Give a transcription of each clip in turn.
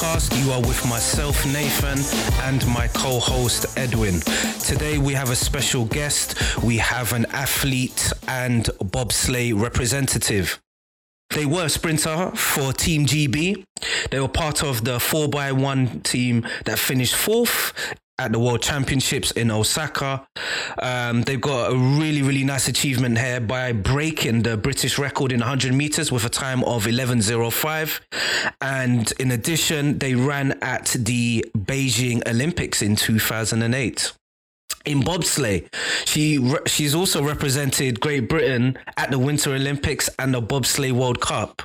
podcast. You are with myself, Nathan, and my co host, Edwin. Today we have a special guest. We have an athlete and bobsleigh representative. They were a sprinter for Team GB. They were part of the 4x1 team that finished fourth at the World Championships in Osaka. Um, they've got a really, really nice achievement here by breaking the British record in 100 meters with a time of 11.05. And in addition, they ran at the Beijing Olympics in 2008 in bobsleigh. She she's also represented Great Britain at the Winter Olympics and the Bobsleigh World Cup.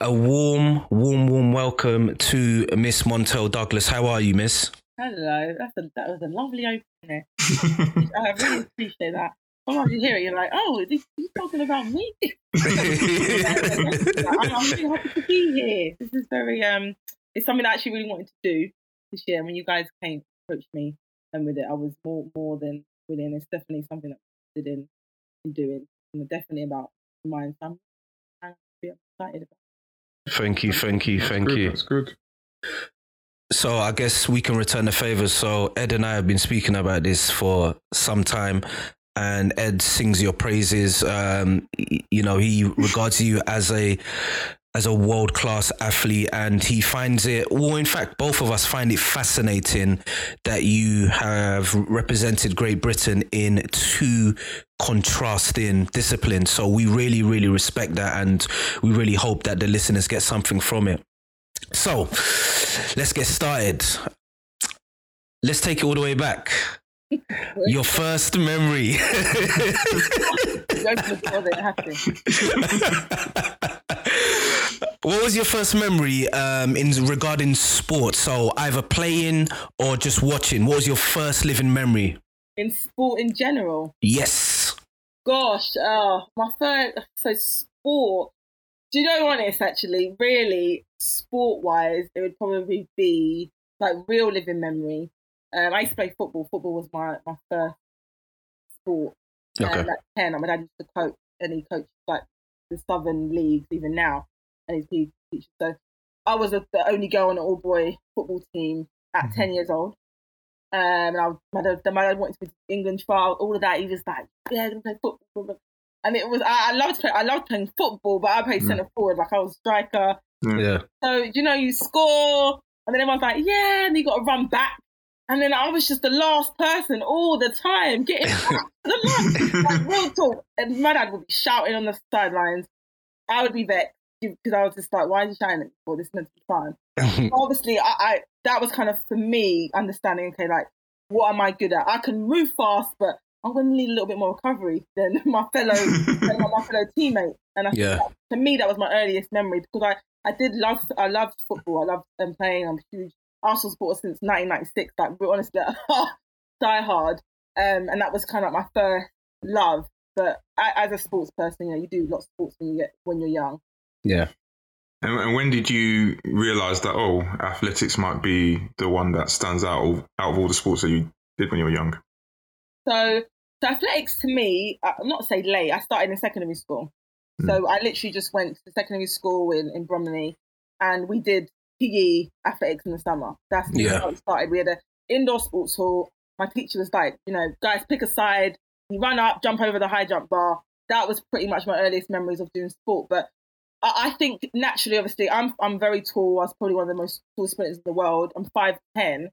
A warm, warm, warm welcome to Miss Montell Douglas. How are you, Miss? Hello, that's a, that was a lovely opening. I really appreciate that. Sometimes you hear it, you're like, oh, he's, he's talking about me. I'm really happy to be here. This is very, um, it's something I actually really wanted to do this year. When you guys came, approached me and with it, I was more more than willing. It's definitely something that I'm interested in, in doing. And definitely about my family. I'm excited about. Thank you, thank you, thank Good, you. That's good. So I guess we can return the favor. So Ed and I have been speaking about this for some time, and Ed sings your praises. Um, you know, he regards you as a as a world class athlete, and he finds it. Well, in fact, both of us find it fascinating that you have represented Great Britain in two contrasting disciplines. So we really, really respect that, and we really hope that the listeners get something from it. So let's get started. Let's take it all the way back. Your first memory. Go for the ball, it has to. what was your first memory um, in regarding sport? So either playing or just watching. What was your first living memory? In sport in general, Yes. gosh, oh, my first, so sport. Do you know honest, actually, really, sport wise, it would probably be like real living memory. Um, I used to play football. Football was my, my first sport. Okay. Um, at 10, my dad used to coach, and he coached like the Southern Leagues even now, and he's teacher. So I was a, the only girl on an all boy football team at 10 years old. Um, and I was, my, dad, my dad wanted to be England trial, all of that. He was like, yeah, I'm gonna play football. And it was, I, I loved play, I loved playing football, but I played Mm. centre forward, like I was striker. Yeah. So, you know, you score, and then everyone's like, yeah, and you got to run back. And then I was just the last person all the time getting back the last. Like, real talk. And my dad would be shouting on the sidelines. I would be vexed because I was just like, why is he shouting at me for? This is meant to be fun. Obviously, I, I that was kind of for me understanding, okay, like, what am I good at? I can move fast, but I'm going to need a little bit more recovery than my fellow than my fellow teammate. And I think Yeah. that- to me, that was my earliest memory because I, I did love, I loved football. I loved um, playing. I'm a huge Arsenal supporter since 1996. Like, real honestly, die hard. Um, and that was kind of like my first love. But a- as a sports person, you know, you do lots of sports when you get when you're young. Yeah. And, and when did you realise that oh, athletics might be the one that stands out of, out of all the sports that you did when you were young? So, so athletics to me, I'm not say late. I started in secondary school, hmm. so I literally just went to secondary school in in Bromley, and we did PE athletics in the summer. That's Yeah. how it started. We had a indoor sports hall. My teacher was like, you know, guys, pick a side. You run up, jump over the high jump bar. That was pretty much my earliest memories of doing sport. But I, I think naturally, obviously, I'm I'm very tall. I was probably one of the most tall sprinters in the world. I'm five ten,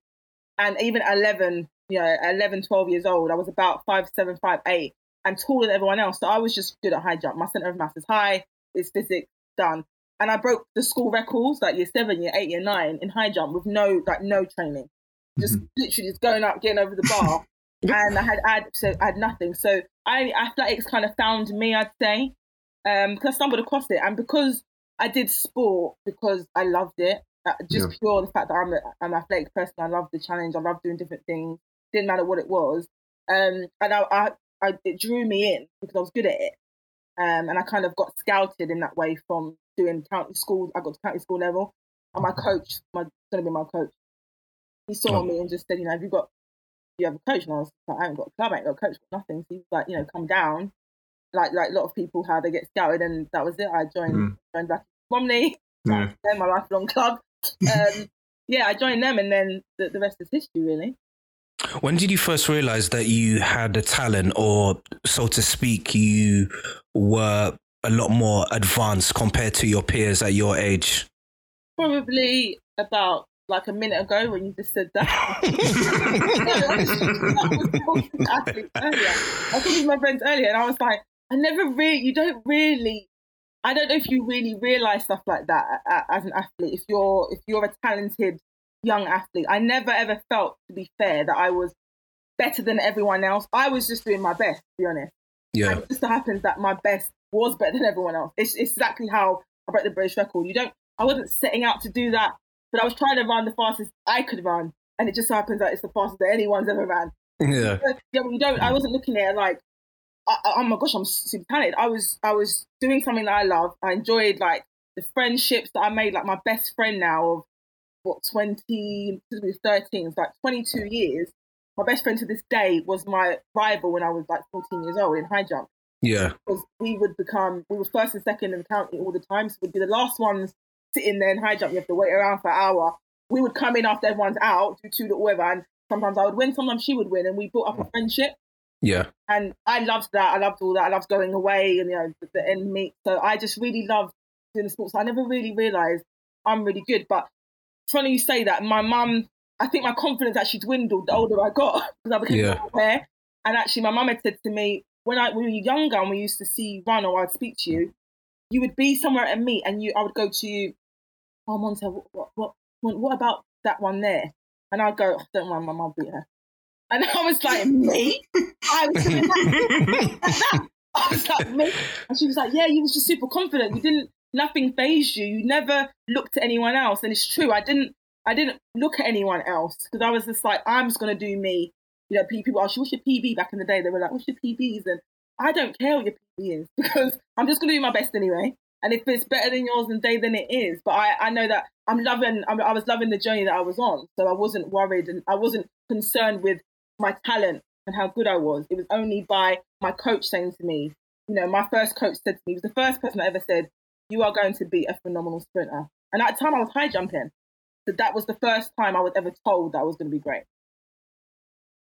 and even 11, you know, 11, 12 years old, I was about five seven, five eight, and taller than everyone else. So I was just good at high jump. My center of mass is high. It's physics done, and I broke the school records like year seven, year eight, year nine in high jump with no like no training, just literally just going up, getting over the bar. and I had I had, so I had nothing. So I athletics kind of found me, I'd say, um, because I stumbled across it, and because I did sport because I loved it. Just Yeah. pure the fact that I'm a, I'm an athletic person. I love the challenge. I love doing different things. Didn't matter what it was. Um, and I, I, I it drew me in because I was good at it. Um, and I kind of got scouted in that way from doing county schools. I got to county school level, and my coach, my going to be my coach, he saw Oh. me and just said, you know, have you got, you have a coach? And I was like, I haven't got a club, I ain't got a coach, got nothing. So he was like, you know, come down, like like a lot of people how they get scouted, and that was it. I joined Mm. joined back Bromley, Yeah. My lifelong club. Um, yeah, I joined them, and then the, the rest is history, really. When did you first realize that you had a talent, or so to speak, you were a lot more advanced compared to your peers at your age? Probably about like a minute ago when you just said that. I was talking to my friends earlier, and I was like, I never really, you don't really, I don't know if you really realize stuff like that as an athlete. If you're if you're a talented young athlete, I never ever felt, to be fair, that I was better than everyone else. I was just doing my best, to be honest. Yeah. And it just so happens that my best was better than everyone else. It's, it's exactly how I broke the British record. You don't, I wasn't setting out to do that, but I was trying to run the fastest I could run, and it just so happens that it's the fastest that anyone's ever ran. Yeah. Yeah, you don't. I wasn't looking at it like, oh my gosh, I'm super talented. I was, I was doing something that I love. I enjoyed like the friendships that I made. Like my best friend now of what 20, 13, it's like 22 years. My best friend to this day was my rival when I was like 14 years old in high jump. Yeah. Because we would become, we were first and second in the county all the time. So we'd be the last ones sitting there in high jump. You have to wait around for an hour. We would come in after everyone's out, do two little whatever, and sometimes I would win, sometimes she would win, and we built up a mm. friendship. Yeah. And I loved that. I loved all that. I loved going away and you know the, the end meet. So I just really loved doing the sports. I never really realized I'm really good. But it's funny you say that. My mum, I think my confidence actually dwindled the older I got because I became Yeah. more aware. And actually, my mum had said to me when I when we were younger and we used to see you run or I'd speak to you, you would be somewhere at a meet and you I would go to you, oh Monte, what what what, what, about that one there? And I'd go, "Oh, don't worry, mum, I'll beat her. And I was like, me? I was that. I was like, me? And she was like, yeah, you was just super confident. You didn't, nothing phased you. You never looked at anyone else. And it's true. I didn't, I didn't look at anyone else because I was just like, I'm just going to do me. You know, people ask you, what's your PB back in the day? They were like, what's your PBs? And I don't care what your PB is because I'm just going to do my best anyway. And if it's better than yours and day, then it is. But I, I know that I'm loving, I'm, I was loving the journey that I was on. So I wasn't worried and I wasn't concerned with my talent and how good I was. It was only by my coach saying to me, you know, my first coach said to me, he was the first person that ever said, you are going to be a phenomenal sprinter. And at the time I was high jumping. So that was the first time I was ever told that I was going to be great.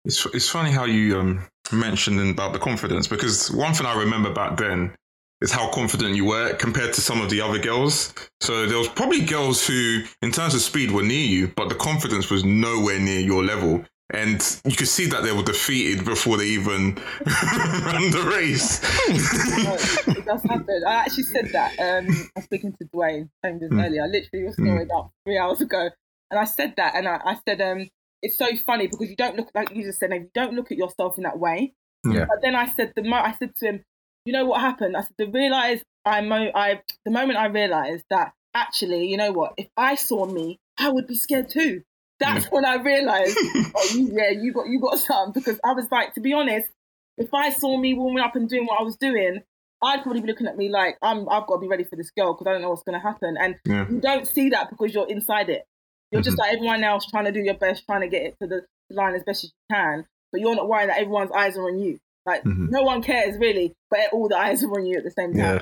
It's it's funny how you um, mentioned about the confidence because one thing I remember back then is how confident you were compared to some of the other girls. So there was probably girls who, in terms of speed, were near you, but the confidence was nowhere near your level. And you could see that they were defeated before they even ran the race. it does happen. I actually said that. Um, I was speaking to Dwain Chambers Mm. earlier, I literally your story about three hours ago, and I said that, and I, I said, um, it's so funny because you don't look like you just said, you don't look at yourself in that way. Yeah. But then I said the mo- I said to him, you know what happened? I said the realize I mo- I the moment I realized that actually, you know what? If I saw me, I would be scared too. That's when I realized, oh, you, yeah, you got you got something because I was like, to be honest, if I saw me warming up and doing what I was doing, I'd probably be looking at me like I'm. I've got to be ready for this girl because I don't know what's going to happen. And Yeah. you don't see that because you're inside it. You're just Mhm. like everyone else, trying to do your best, trying to get it to the line as best as you can. But you're not worrying that everyone's eyes are on you. Like Mhm. no one cares really, but all the eyes are on you at the same time.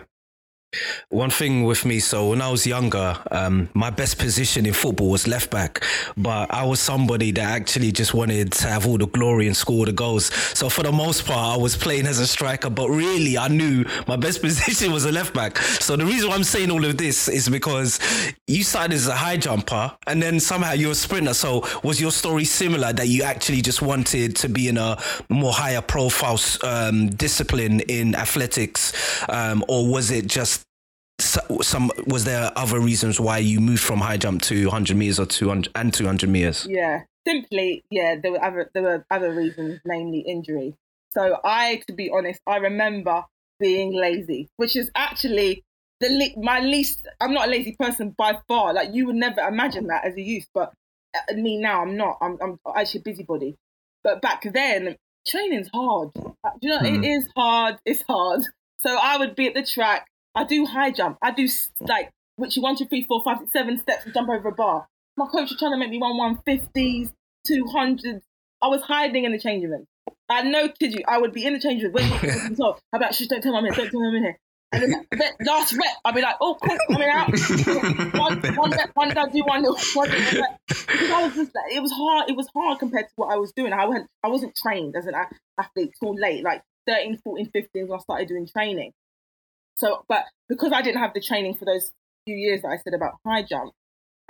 One thing with me, so when I was younger, um, my best position in football was left back, but I was somebody that actually just wanted to have all the glory and score the goals. So for the most part, I was playing as a striker, but really I knew my best position was a left back. So the reason why I'm saying all of this is because you started as a high jumper and then somehow you're a sprinter. So was your story similar that you actually just wanted to be in a more higher profile um, discipline in athletics, um, or was it just so- some was there other reasons why you moved from high jump to 100 meters or 200 and 200 meters Yeah, simply, yeah, there were other there were other reasons, namely injury. So I, to be honest, I remember being lazy, which is actually the le- my least. I'm not a lazy person by far. Like you would never imagine that as a youth, but uh, me now, I'm not. I'm, I'm actually a busybody. But back then, training's hard. Uh, Do you know Mhm. it is hard? It's hard. So I would be at the track. I do high jump. I do like which one, two, three, four, five, six, seven steps and jump over a bar. My coach was trying to make me run 150s, 200s. I was hiding in the changing room. I no kid you, I would be in the changing room. Wait, wait, wait, wait, I'd be like, shush, don't tell my minute, don't tell my minute. And then the last rep, I'll be like, oh, cool, coming out. one, one rep, one down, do one, one rep. Because I was just like, it was hard. It was hard compared to what I was doing. I went, I wasn't trained as an athlete till late, like 13, 14, 15 when I started doing training. So, but because I didn't have the training for those few years that I said about high jump,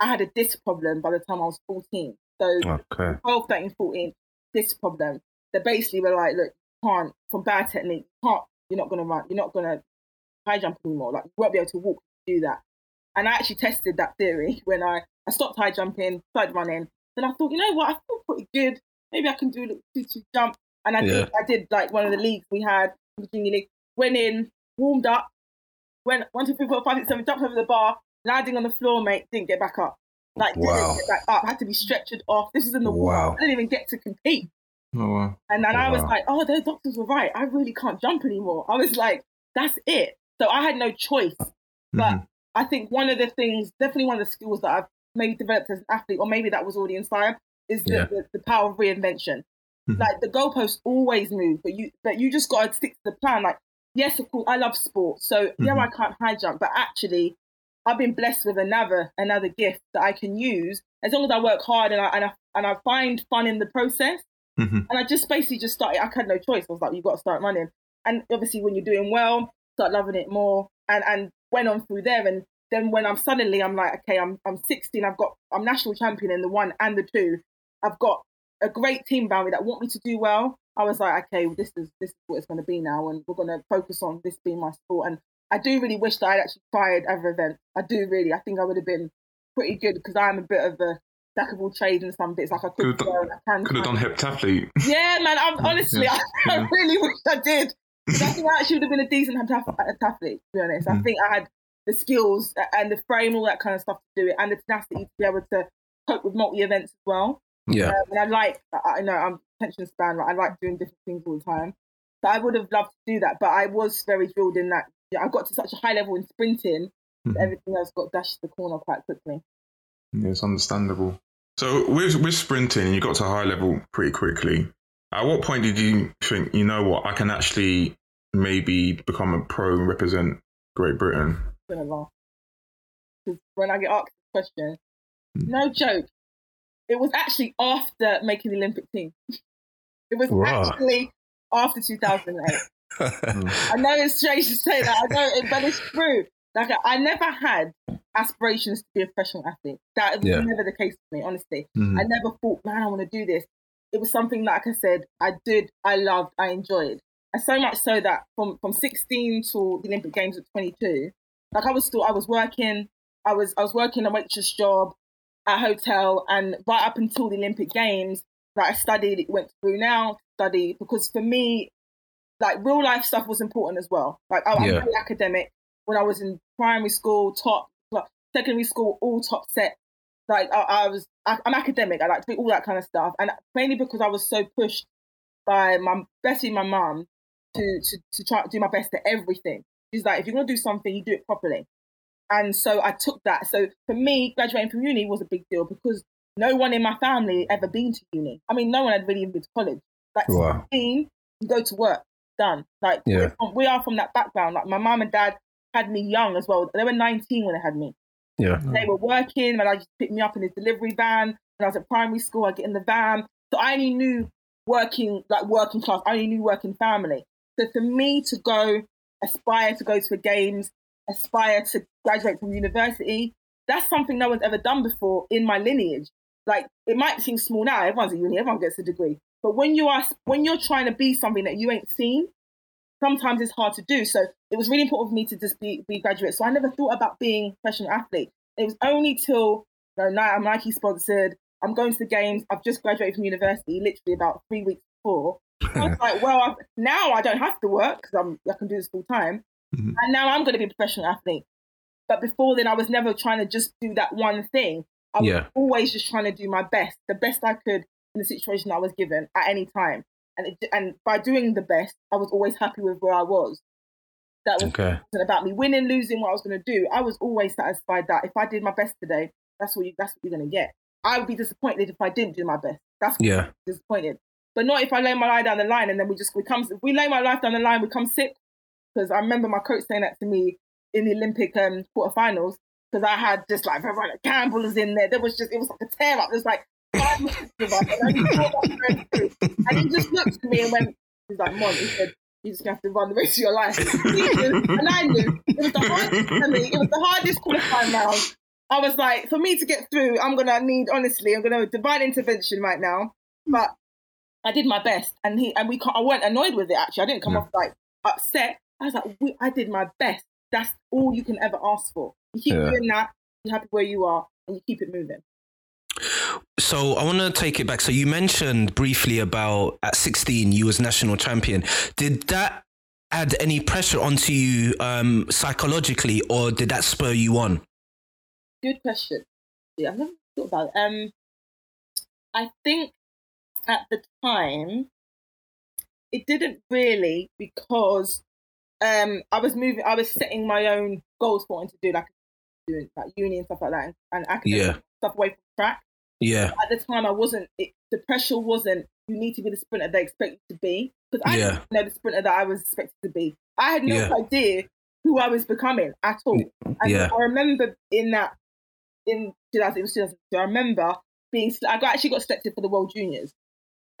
I had a disc problem by the time I was 14. So okay. 12, 13, 14, disc problem. They basically were like, look, you can't, from bad technique, you can't, you're not going to run, you're not going to high jump anymore. Like, you won't be able to walk to do that. And I actually tested that theory when I, I stopped high jumping, started running. Then I thought, you know what, I feel pretty good. Maybe I can do a little two two jump. And I yeah. did, I did like one of the leagues we had, the junior league, went in, warmed up, went one, two, three, four, five, six, seven, jumped over the bar, landing on the floor, mate, didn't get back up. Like, wow. didn't get back up, had to be stretchered off. This is in the wow. I didn't even get to compete. Oh, wow. And then oh, I was wow. like, oh, those doctors were right. I really can't jump anymore. I was like, that's it. So I had no choice. But mm-hmm. I think one of the things, definitely one of the skills that I've maybe developed as an athlete, or maybe that was already inside, is the, yeah. the, the, power of reinvention. Mm-hmm. Like the goalposts always move, but you but you just gotta stick to the plan. Like, yes, of course, I love sport. So mm-hmm. yeah, I can't high jump, but actually I've been blessed with another another gift that I can use as long as I work hard and I and I, and I find fun in the process. Mm-hmm. And I just basically just started. I had no choice. I was like, you've got to start running. And obviously, when you're doing well, start loving it more. And and went on through there. And then when I'm suddenly, I'm like, okay, I'm I'm 16. I've got I'm national champion in the one and the two. I've got a great team around me that want me to do well. I was like, okay, well, this is this is what it's going to be now, and we're going to focus on this being my sport. And I do really wish that I'd actually tried other events. I do really. I think I would have been pretty good because I'm a bit of a jack of all trades in some bits. Like I could, could have done, could have done heptathlete. Yeah, man. I'm honestly, yeah. I, I, really wish I did. I think I actually would have been a decent heptathlete. To be honest, mm. I think I had the skills and the frame, all that kind of stuff to do it, and the tenacity to be able to cope with multi events as well. Yeah, um, and I like, I know I'm attention span. Like I like doing different things all the time. So I would have loved to do that, but I was very drilled in that. I got to such a high level in sprinting, mm-hmm. everything else got dashed to the corner quite quickly. Yeah, it's understandable. So with with sprinting, you got to a high level pretty quickly. At what point did you think, you know what, I can actually maybe become a pro and represent Great Britain? Because when I get asked this question, mm. no joke, it was actually after making the Olympic team. it was wow. actually after 2008. I know it's strange to say that, I know, it, but it's true. Like I never had aspirations to be a professional athlete. That was yeah. never the case for me, honestly. Mm-hmm. I never thought, man, I want to do this. It was something like I said, I did, I loved, I enjoyed. And so much so that from from 16 to the Olympic Games at 22, like I was still, I was working, I was I was working a waitress job at hotel, and right up until the Olympic Games, like I studied, went to Brunel, study because for me, like real life stuff was important as well. Like I, yeah. I'm very academic, when I was in primary school, top, secondary school, all top set. Like I, I was, I, am academic. I like to do all that kind of stuff, and mainly because I was so pushed by my, especially my mum, to to to try to do my best at everything. She's like, if you're gonna do something, you do it properly. And so I took that. So for me, graduating from uni was a big deal because no one in my family ever been to uni. I mean, no one had really been to college. Like wow. 16, you go to work, done. Like yeah. we are from that background. Like my mom and dad had me young as well. They were 19 when they had me. Yeah. They were working, my dad just picked me up in his delivery van. When I was at primary school, I get in the van. So I only knew working, like working class, I only knew working family. So for me to go, aspire to go to the games, aspire to graduate from university, that's something no one's ever done before in my lineage. Like it might seem small now, everyone's at uni, everyone gets a degree. But when you are when you're trying to be something that you ain't seen, sometimes it's hard to do. So it was really important for me to just be, be graduate. So I never thought about being a professional athlete. It was only till you know, now I'm Nike sponsored. I'm going to the games. I've just graduated from university, literally about three weeks before. I was like, well, I've, now I don't have to work because I'm I can do this full time, mm-hmm. and now I'm going to be a professional athlete. But before then, I was never trying to just do that one thing. I was yeah. always just trying to do my best, the best I could in the situation I was given at any time and it, and by doing the best, I was always happy with where I was. That was okay. about me winning, losing, what I was going to do. I was always satisfied that if I did my best today, that's what you that's what you're going to get. I would be disappointed if I didn't do my best. That's yeah, disappointed. But not if I lay my life down the line and then we just we come. If we lay my life down the line, we come sick. Because I remember my coach saying that to me in the Olympic um, quarterfinals because I had just like Veronica Campbell was in there. There was just it was like a tear up. There's like five minutes of us, and, and he just looked at me and went, "He's like, Mom," he said, "You just have to run the rest of your life." and I knew it was the hardest for me. It was the hardest qualifying round. I was like, for me to get through, I'm gonna need honestly, I'm gonna divine intervention right now. But I did my best, and he and we I weren't annoyed with it. Actually, I didn't come yeah. off like upset. I was like, we, I did my best. That's all you can ever ask for. You keep yeah. doing that. You're happy where you are, and you keep it moving. So I want to take it back. So you mentioned briefly about at 16 you was national champion. Did that add any pressure onto you um, psychologically, or did that spur you on? Good question. Yeah, I've never thought about it. Um, I think at the time it didn't really because um, I was moving. I was setting my own goals for wanting to do like doing like uni and stuff like that, and, and academic yeah. stuff away from track. Yeah. At the time, I wasn't. It, the pressure wasn't. You need to be the sprinter they expect you to be because I yeah. didn't know the sprinter that I was expected to be. I had no yeah. idea who I was becoming at all. And yeah. I remember in that in 2000, it was 2002. I remember being. I got, actually got selected for the World Juniors,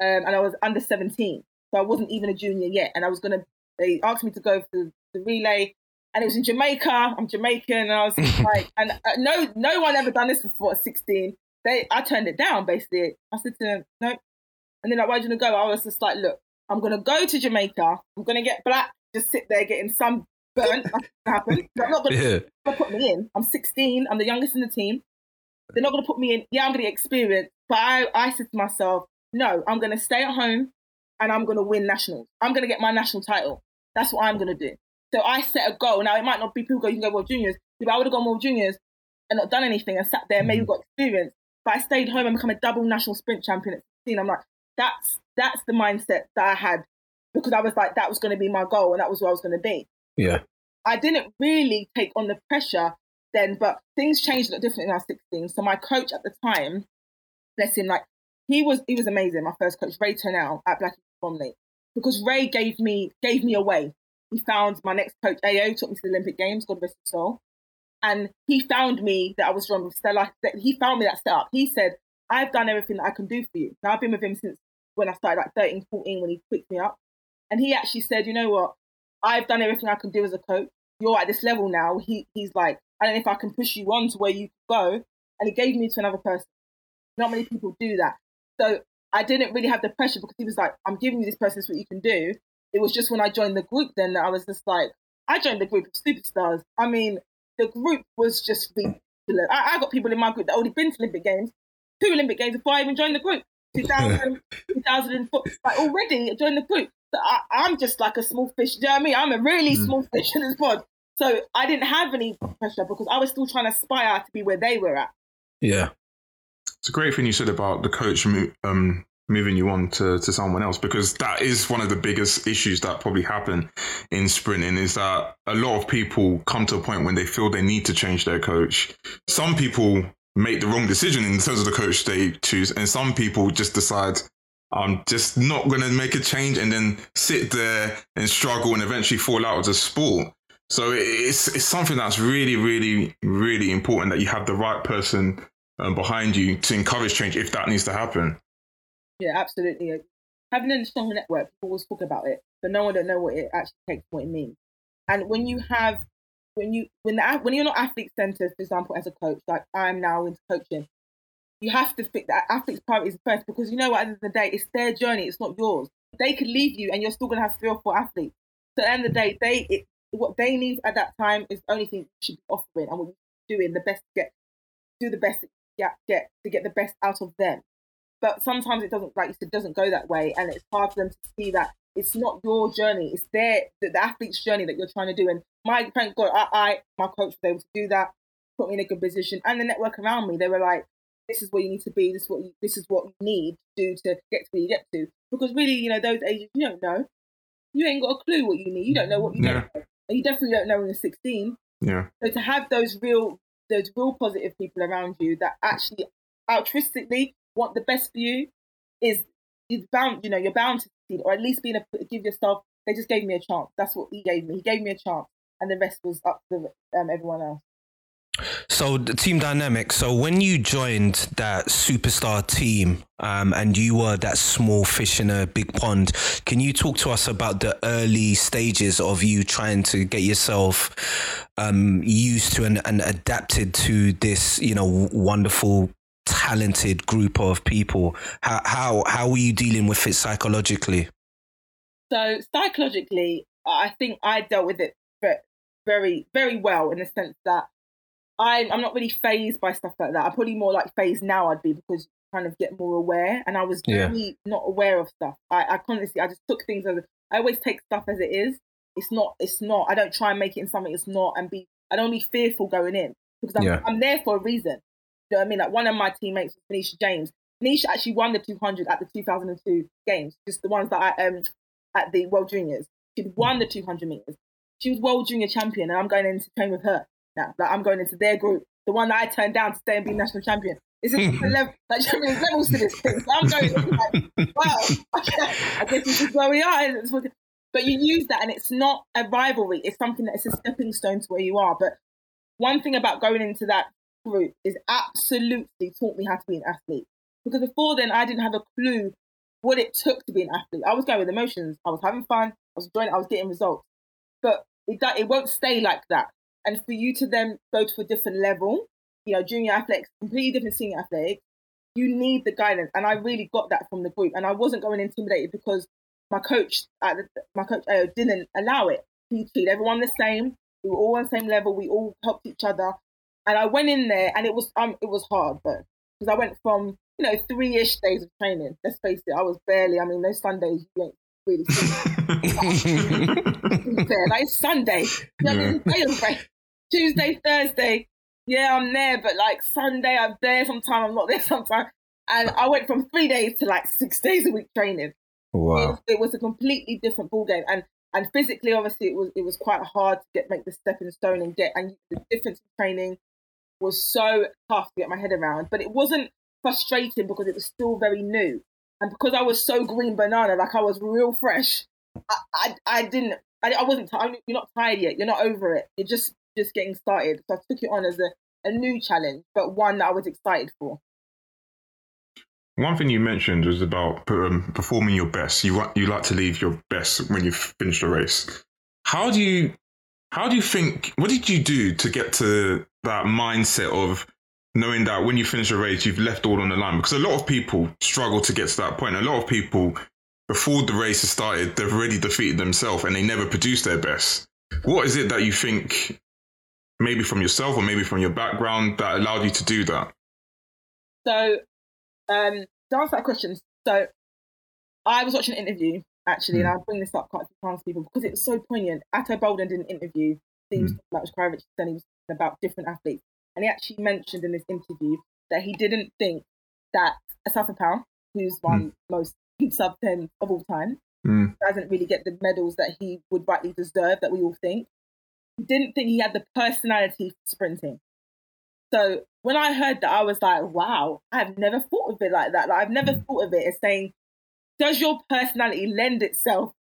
um, and I was under 17, so I wasn't even a junior yet, and I was gonna they asked me to go for the relay, and it was in Jamaica. I'm Jamaican, and I was like, and uh, no, no one ever done this before at 16. They, I turned it down basically. I said to them, no. And then like, why do you want to go? I was just like, look, I'm gonna go to Jamaica. I'm gonna get black, just sit there getting sun burnt. That's happen. They're not gonna, yeah. gonna put me in. I'm 16. I'm the youngest in the team. They're not gonna put me in. Yeah, I'm gonna experience. But I, I said to myself, no, I'm gonna stay at home and I'm gonna win nationals. I'm gonna get my national title. That's what I'm gonna do. So I set a goal. Now it might not be people go, you can go World Juniors. If I would have gone World Juniors and not done anything and sat there, maybe mm-hmm. got experience. But I stayed home and become a double national sprint champion at 16. I'm like, that's that's the mindset that I had because I was like, that was gonna be my goal and that was what I was gonna be. Yeah. I didn't really take on the pressure then, but things changed a lot differently when I was 16. So my coach at the time, bless him, like he was he was amazing. My first coach, Ray Turnell at Black Bromley because Ray gave me gave me away. He found my next coach, AO, took me to the Olympic Games, God rest his soul. And he found me that I was wrong with Stella. He found me that setup. He said, I've done everything that I can do for you. Now I've been with him since when I started like 13, 14 when he picked me up. And he actually said, you know what? I've done everything I can do as a coach. You're at this level now. He he's like, I don't know if I can push you on to where you go. And he gave me to another person. Not many people do that. So I didn't really have the pressure because he was like, I'm giving you this person, this what you can do. It was just when I joined the group then that I was just like, I joined the group of superstars. I mean, the group was just ridiculous. I, I got people in my group that already been to Olympic Games, two Olympic Games before I even joined the group. 2000, 2004, like already joined the group. So I, am just like a small fish. Do you know what I mean? I'm a really mm. small fish in this pod. So I didn't have any pressure because I was still trying to aspire to be where they were at. Yeah. It's a great thing you said about the coach um, moving you on to, to someone else because that is one of the biggest issues that probably happen in sprinting is that a lot of people come to a point when they feel they need to change their coach. Some people make the wrong decision in terms of the coach they choose, and some people just decide I'm just not going to make a change and then sit there and struggle and eventually fall out of the sport. So it's it's something that's really, really, really important that you have the right person um, behind you to encourage change if that needs to happen. Yeah, absolutely. Having a strong network, people always talk about it, but no one don't know what it actually takes, what it means. And when you have, when you when the when you're not athlete centered, for example, as a coach, like I'm now into coaching, you have to think that athlete's priorities first because you know what, at the end of the day, it's their journey, it's not yours. They could leave you, and you're still gonna have three or four athletes. So at the end of the day, they it, what they need at that time is the only thing you should be offering and what you're doing the best to get do the best get, get to get the best out of them. But sometimes it doesn't, like you said, doesn't go that way, and it's hard for them to see that it's not your journey; it's their the, the athlete's journey that you're trying to do. And my thank God, I, I my coach was able to do that, put me in a good position, and the network around me. They were like, "This is where you need to be. This is what you, this is what you need to do to get to where you get to." Because really, you know, those ages, you don't know. You ain't got a clue what you need. You don't know what you yeah. need. You definitely don't know when you're 16. Yeah. So to have those real those real positive people around you that actually altruistically want the best for you is you bound you know you're bound to succeed or at least being a give yourself They just gave me a chance. That's what he gave me. He gave me a chance, and the rest was up to um, everyone else. So the team dynamic. So when you joined that superstar team, um, and you were that small fish in a big pond, can you talk to us about the early stages of you trying to get yourself um, used to and, and adapted to this, you know, wonderful, talented group of people? How how how were you dealing with it psychologically? So psychologically, I think I dealt with it very very well in the sense that I'm I'm not really phased by stuff like that. I'm probably more like phased now. I'd be because you kind of get more aware, and I was really yeah. not aware of stuff. I I honestly I just took things as I always take stuff as it is. It's not. It's not. I don't try and make it in something it's not, and be. I don't be fearful going in because I'm, yeah. I'm there for a reason. You know what I mean? Like one of my teammates Nisha James. Nisha actually won the 200 at the 2002 games, just the ones that I um at the World Juniors. She won the 200 meters. She was World Junior champion, and I'm going in to train with her now. Like I'm going into their group, the one that I turned down to stay and be national champion. It's a different level. Like there's levels to this thing. So I'm going like, wow, I guess this is where we are. But you use that, and it's not a rivalry. It's something that is a stepping stone to where you are. But one thing about going into that group is absolutely taught me how to be an athlete. Because before then, I didn't have a clue what it took to be an athlete. I was going with emotions. I was having fun. I was enjoying it. I was getting results. But it, it won't stay like that and for you to then go to a different level, you know, junior athletics, completely different senior athletics, you need the guidance. And I really got that from the group. And I wasn't going intimidated because my coach, at the, my coach uh, didn't allow it. He treated everyone the same. We were all on the same level. We all helped each other. And I went in there, and it was um it was hard though because I went from you know three ish days of training. Let's face it, I was barely. I mean, those Sundays you ain't really fair. Like Sunday, you know, yeah. Tuesday, Thursday, yeah, I'm there, but like Sunday, I'm there sometimes, I'm not there sometimes. And I went from three days to like six days a week training. Wow. It, it was a completely different ball game. And and physically, obviously, it was it was quite hard to get make the stepping stone and get. And the difference in training was so tough to get my head around. But it wasn't frustrating because it was still very new, and because I was so green banana, like I was real fresh. I I, I didn't. I, I wasn't. T- you're not tired yet. You're not over it. You're just just getting started. So I took it on as a, a new challenge, but one that I was excited for. One thing you mentioned was about um, performing your best. You want you like to leave your best when you finish the race. How do you how do you think? What did you do to get to that mindset of knowing that when you finish a race, you've left all on the line? Because a lot of people struggle to get to that point. A lot of people, before the race has started, they've already defeated themselves and they never produce their best. What is it that you think maybe from yourself or maybe from your background that allowed you to do that? So, um, to answer that question, so I was watching an interview actually, mm. and hmm. I'll bring this up quite a few times to people because it was so poignant. Ato Boldon did an interview, things mm. like Kravitz, and he was about different athletes, and he actually mentioned in this interview that he didn't think that Asafa Powell, who's one mm. most sub 10 of all time, mm. doesn't really get the medals that he would rightly deserve that we all think didn't think he had the personality for sprinting. So when I heard that, I was like, wow, I've never thought of it like that. Like, I've never mm. thought of it as saying, does your personality lend itself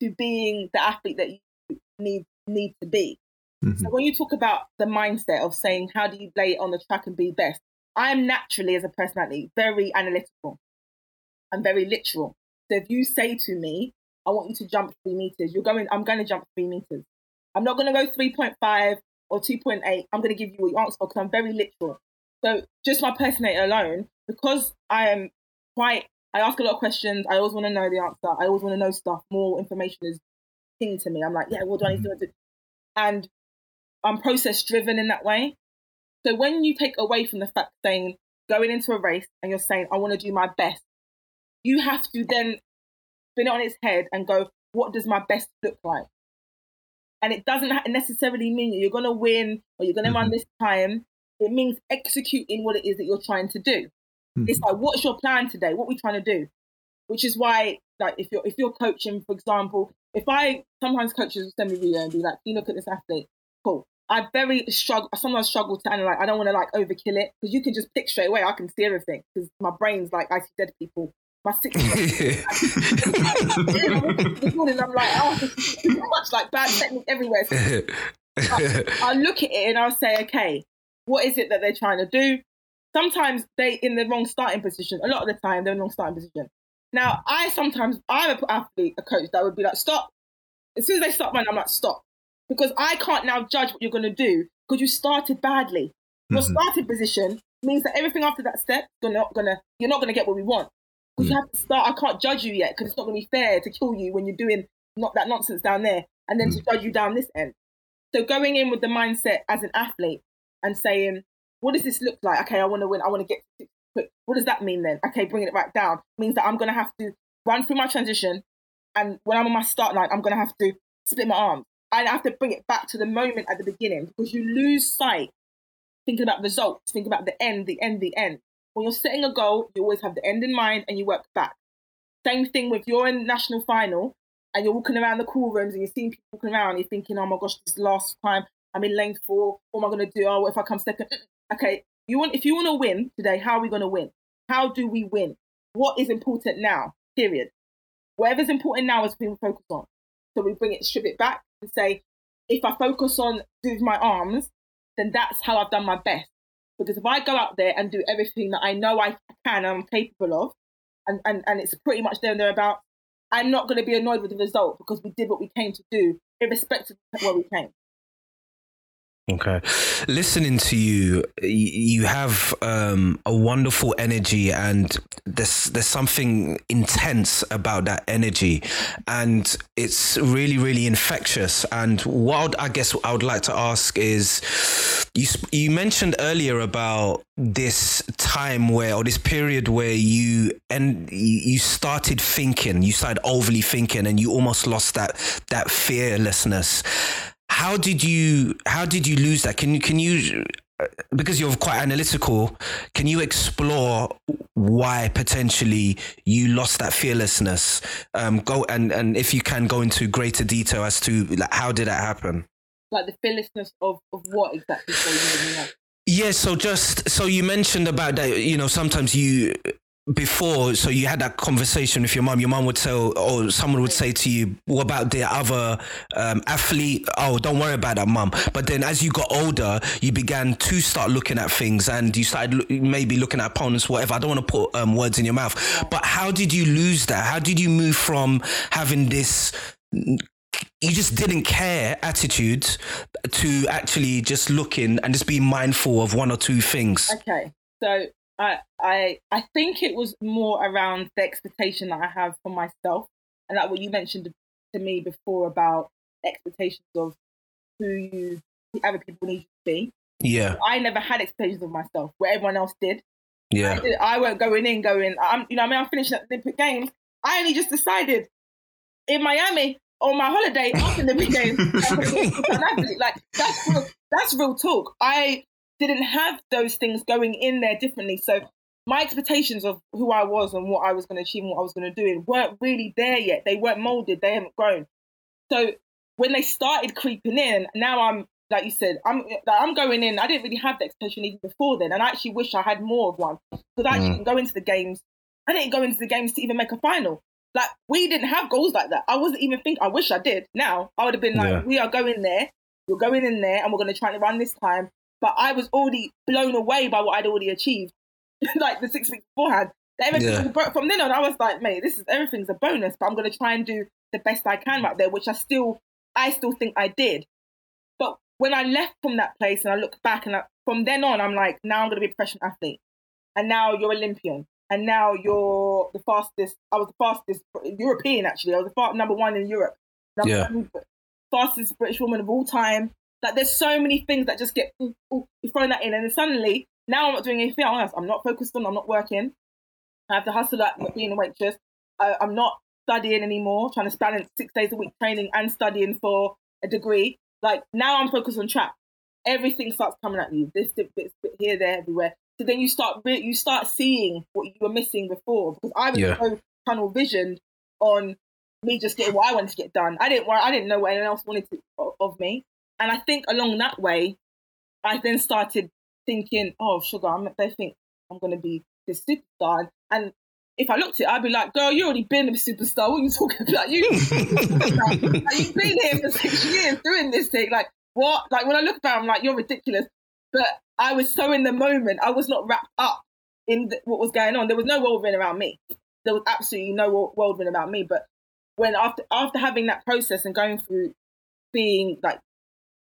to being the athlete that you need need to be? Mm-hmm. So when you talk about the mindset of saying, how do you lay it on the track and be best? I am naturally, as a personality, very analytical. I'm very literal. So if you say to me, I want you to jump three meters, you're going, I'm going to jump three meters. I'm not going to go 3.5 or 2.8. I'm going to give you you asked because I'm very literal. So just my personality alone, because I am quite, I ask a lot of questions. I always want to know the answer. I always want to know stuff. More information is king to me. I'm like, yeah, what do I need to do? And I'm process driven in that way. So when you take away from the fact saying going into a race and you're saying, I want to do my best, you have to then spin it on its head and go, what does my best look like? And it doesn't necessarily mean you're going to win or you're going to mm-hmm. run this time. It means executing what it is that you're trying to do. Mm-hmm. It's like, what's your plan today? What are we trying to do? Which is why, like, if you're if you're coaching, for example, if I sometimes coaches will send me video and be like, "You look at this athlete, cool." I very struggle. I sometimes struggle to analyze. I don't want to like overkill it because you can just pick straight away. I can see everything because my brain's like I see dead people My six. this morning, I'm like, oh, too much like bad technique everywhere. So I, I look at it and I'll say, okay, what is it that they're trying to do? Sometimes they in the wrong starting position. A lot of the time, they're in the wrong starting position. Now, I sometimes I'm an athlete, a coach that would be like, stop. As soon as they stop running, I'm like, stop, because I can't now judge what you're going to do because you started badly. Your Mhm. starting position means that everything after that step, you're not gonna, you're not gonna get what we want. Because hmm. you have to start. I can't judge you yet because it's not gonna be fair to kill you when you're doing not that nonsense down there, and then to hmm. judge you down this end. So going in with the mindset as an athlete and saying, what does this look like? Okay, I want to win. I want to get to quick. What does that mean then? Okay, bringing it back down means that I'm gonna have to run through my transition, and when I'm on my start line, I'm gonna have to split my arms. I have to bring it back to the moment at the beginning because you lose sight thinking about results, thinking about the end, the end, the end. When you're setting a goal, you always have the end in mind and you work back. Same thing with you're in national final and you're walking around the cool rooms and you're seeing people walking around and you're thinking, oh my gosh, this last time I'm in lane four, what am I gonna do? Oh, if I come second? Okay, you want if you want to win today, how are we gonna win? How do we win? What is important now? Period. Whatever's important now is what we focus on. So we bring it, strip it back and say, if I focus on doing my arms, then that's how I've done my best. Because if I go out there and do everything that I know I can and I'm capable of, and, and, and it's pretty much there and thereabout, I'm not going to be annoyed with the result because we did what we came to do, irrespective of where we came. Okay. Listening to you, you have um, a wonderful energy, and there's there's something intense about that energy, and it's really really infectious. And what I'd- guess I would like to ask is, you you mentioned earlier about this time where or this period where you and you started thinking, you started overly thinking, and you almost lost that that fearlessness how did you how did you lose that? Can you can you uh, because you're quite analytical can you explore why potentially you lost that fearlessness? Um go and and if you can go into greater detail as to like how did that happen? Like the fearlessness of, of what exactly? So you yeah so just so you mentioned about that you know sometimes you before so you had that conversation with your mom your mom would tell or someone would say to you what about the other um, athlete? Oh don't worry about that mom but then as you got older you began to start looking at things and you started loo- maybe looking at opponents whatever. I don't want to put um, words in your mouth. But how did you lose that? How did you move from having this you just didn't care attitude to actually just looking and just being mindful of one or two things? Okay, so I I I think it was more around the expectation that I have for myself, and like what you mentioned to me before about expectations of who you other people need to be. yeah I never had expectations of myself, where everyone else did. I, yeah did, I weren't going in, going. I'm, you know, I mean, I'm finishing at the Olympic Games. I only just decided in Miami on my holiday after the Olympic Games. I'm gonna be an athlete. like that's real, that's real talk. I didn't have those things going in there differently, so my expectations of who I was and what I was going to achieve and what I was going to do weren't really there yet. They weren't molded. They haven't grown. So when they started creeping in, now I'm like you said, I'm like, I'm going in. I didn't really have the expectation even before then, and I actually wish I had more of one because I Mm. didn't go into the games. I didn't go into the games to even make a final. Like we didn't have goals like that. I wasn't even think. I wish I did. Now I would have been like, Yeah. we are going there. We're going in there, and we're going to try to run this time. But I was already blown away by what I'd already achieved, like the six weeks beforehand. Everything Yeah. was a bo- from then on, I was like, mate, this is everything's a bonus. But I'm going to try and do the best I can right there, which I still, I still think I did. But when I left from that place and I look back and I, from then on, I'm like, now I'm going to be a professional athlete, and now you're Olympian, and now you're the fastest. I was the fastest European actually. I was the fa- number one in Europe. Yeah. one fastest British woman of all time. Like there's so many things that just get ooh, ooh, you throw that in, and then suddenly now I'm not doing anything else. I'm not focused on. I'm not working. I have to hustle at being a waitress. I, I'm not studying anymore. Trying to balance six days a week training and studying for a degree. Like now I'm focused on track. Everything starts coming at you. This bit, bit, bit here, there, everywhere. So then you start re- you start seeing what you were missing before because I was Yeah. so tunnel visioned on me just getting what I wanted to get done. I didn't. I didn't know what anyone else wanted to, of me. And I think along that way, I then started thinking, "Oh, sugar, I'm, they think I'm going to be this superstar." And if I looked at it, I'd be like, girl, you already been a superstar. What are you talking about? You, like, you've been here for six years doing this thing. Like, what? Like, when I look back, I'm like, you're ridiculous. But I was so in the moment. I was not wrapped up in the, what was going on. There was no whirlwind around me. There was absolutely no whirlwind about me. But when after after having that process and going through being like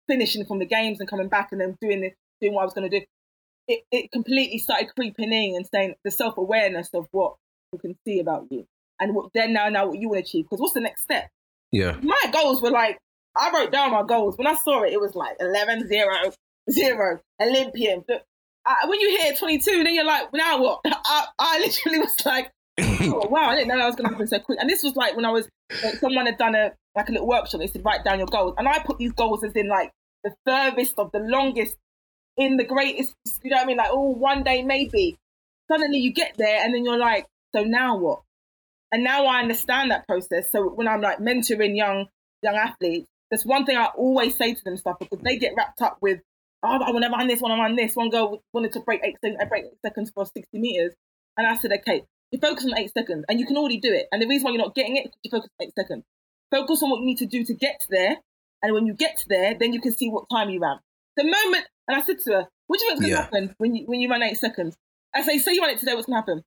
finishing from the games and coming back and then doing the, doing what I was going to do, it, it completely started creeping in and saying the self awareness of what people can see about you and what then now now what you want to achieve. Because what's the next step? Yeah. My goals were like I wrote down my goals. When I saw it, it was like 11, 0, 0, Olympian. But uh, when you hit 22, then you're like, now what? I, I literally was like, oh, wow, I didn't know that was going to happen so quick. And this was like when I was, like, someone had done a like a little workshop. They said, write down your goals. And I put these goals as in like the furthest of the longest in the greatest, you know what I mean? Like, oh, one day maybe. Suddenly you get there and then you're like, so now what? And now I understand that process. So when I'm like mentoring young young athletes, there's one thing I always say to them stuff because they get wrapped up with, oh, I want to run this, want to run this. One girl wanted to break eight, uh, break eight seconds for 60 meters. And I said, okay, you focus on eight seconds and you can already do it. And the reason why you're not getting it is you focus on eight seconds. Focus on what you need to do to get there. And when you get there, then you can see what time you ran. The moment, and I said to her, what do you think's going to yeah. happen when you, when you run eight seconds? I say, say you run it today, what's going to happen?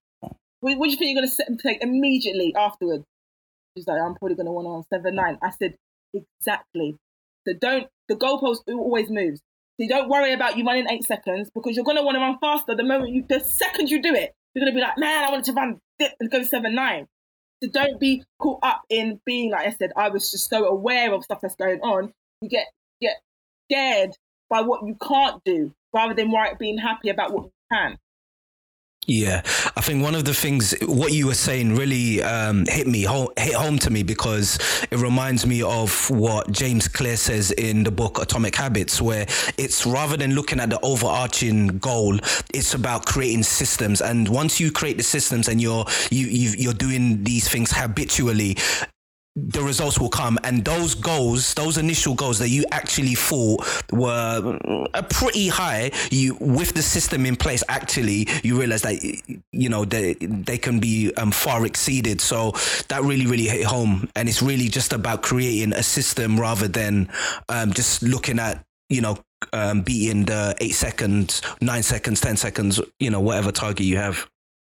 What, what, do you think you're going to set and take immediately afterwards? She's like, I'm probably going to want on seven nine. I said, exactly. So don't, the goalpost always moves. So you don't worry about you running eight seconds because you're going to want to run faster the moment you, the second you do it. You're going to be like, man, I wanted to run and go seven nine. So don't be caught up in being like I said. I was just so aware of stuff that's going on. You get get scared by what you can't do rather than right being happy about what you can. Yeah, I think one of the things what you were saying really um, hit me hit home to me because it reminds me of what James Clear says in the book Atomic Habits, where it's rather than looking at the overarching goal, it's about creating systems. And once you create the systems and you're you, you you're doing these things habitually, the results will come. And those goals, those initial goals that you actually thought were uh, pretty high, you with the system in place, actually you realize that you know they they can be um, far exceeded. So that really really hit home, and it's really just about creating a system rather than um, just looking at you know um, beating the eight seconds, nine seconds, ten seconds, you know whatever target you have.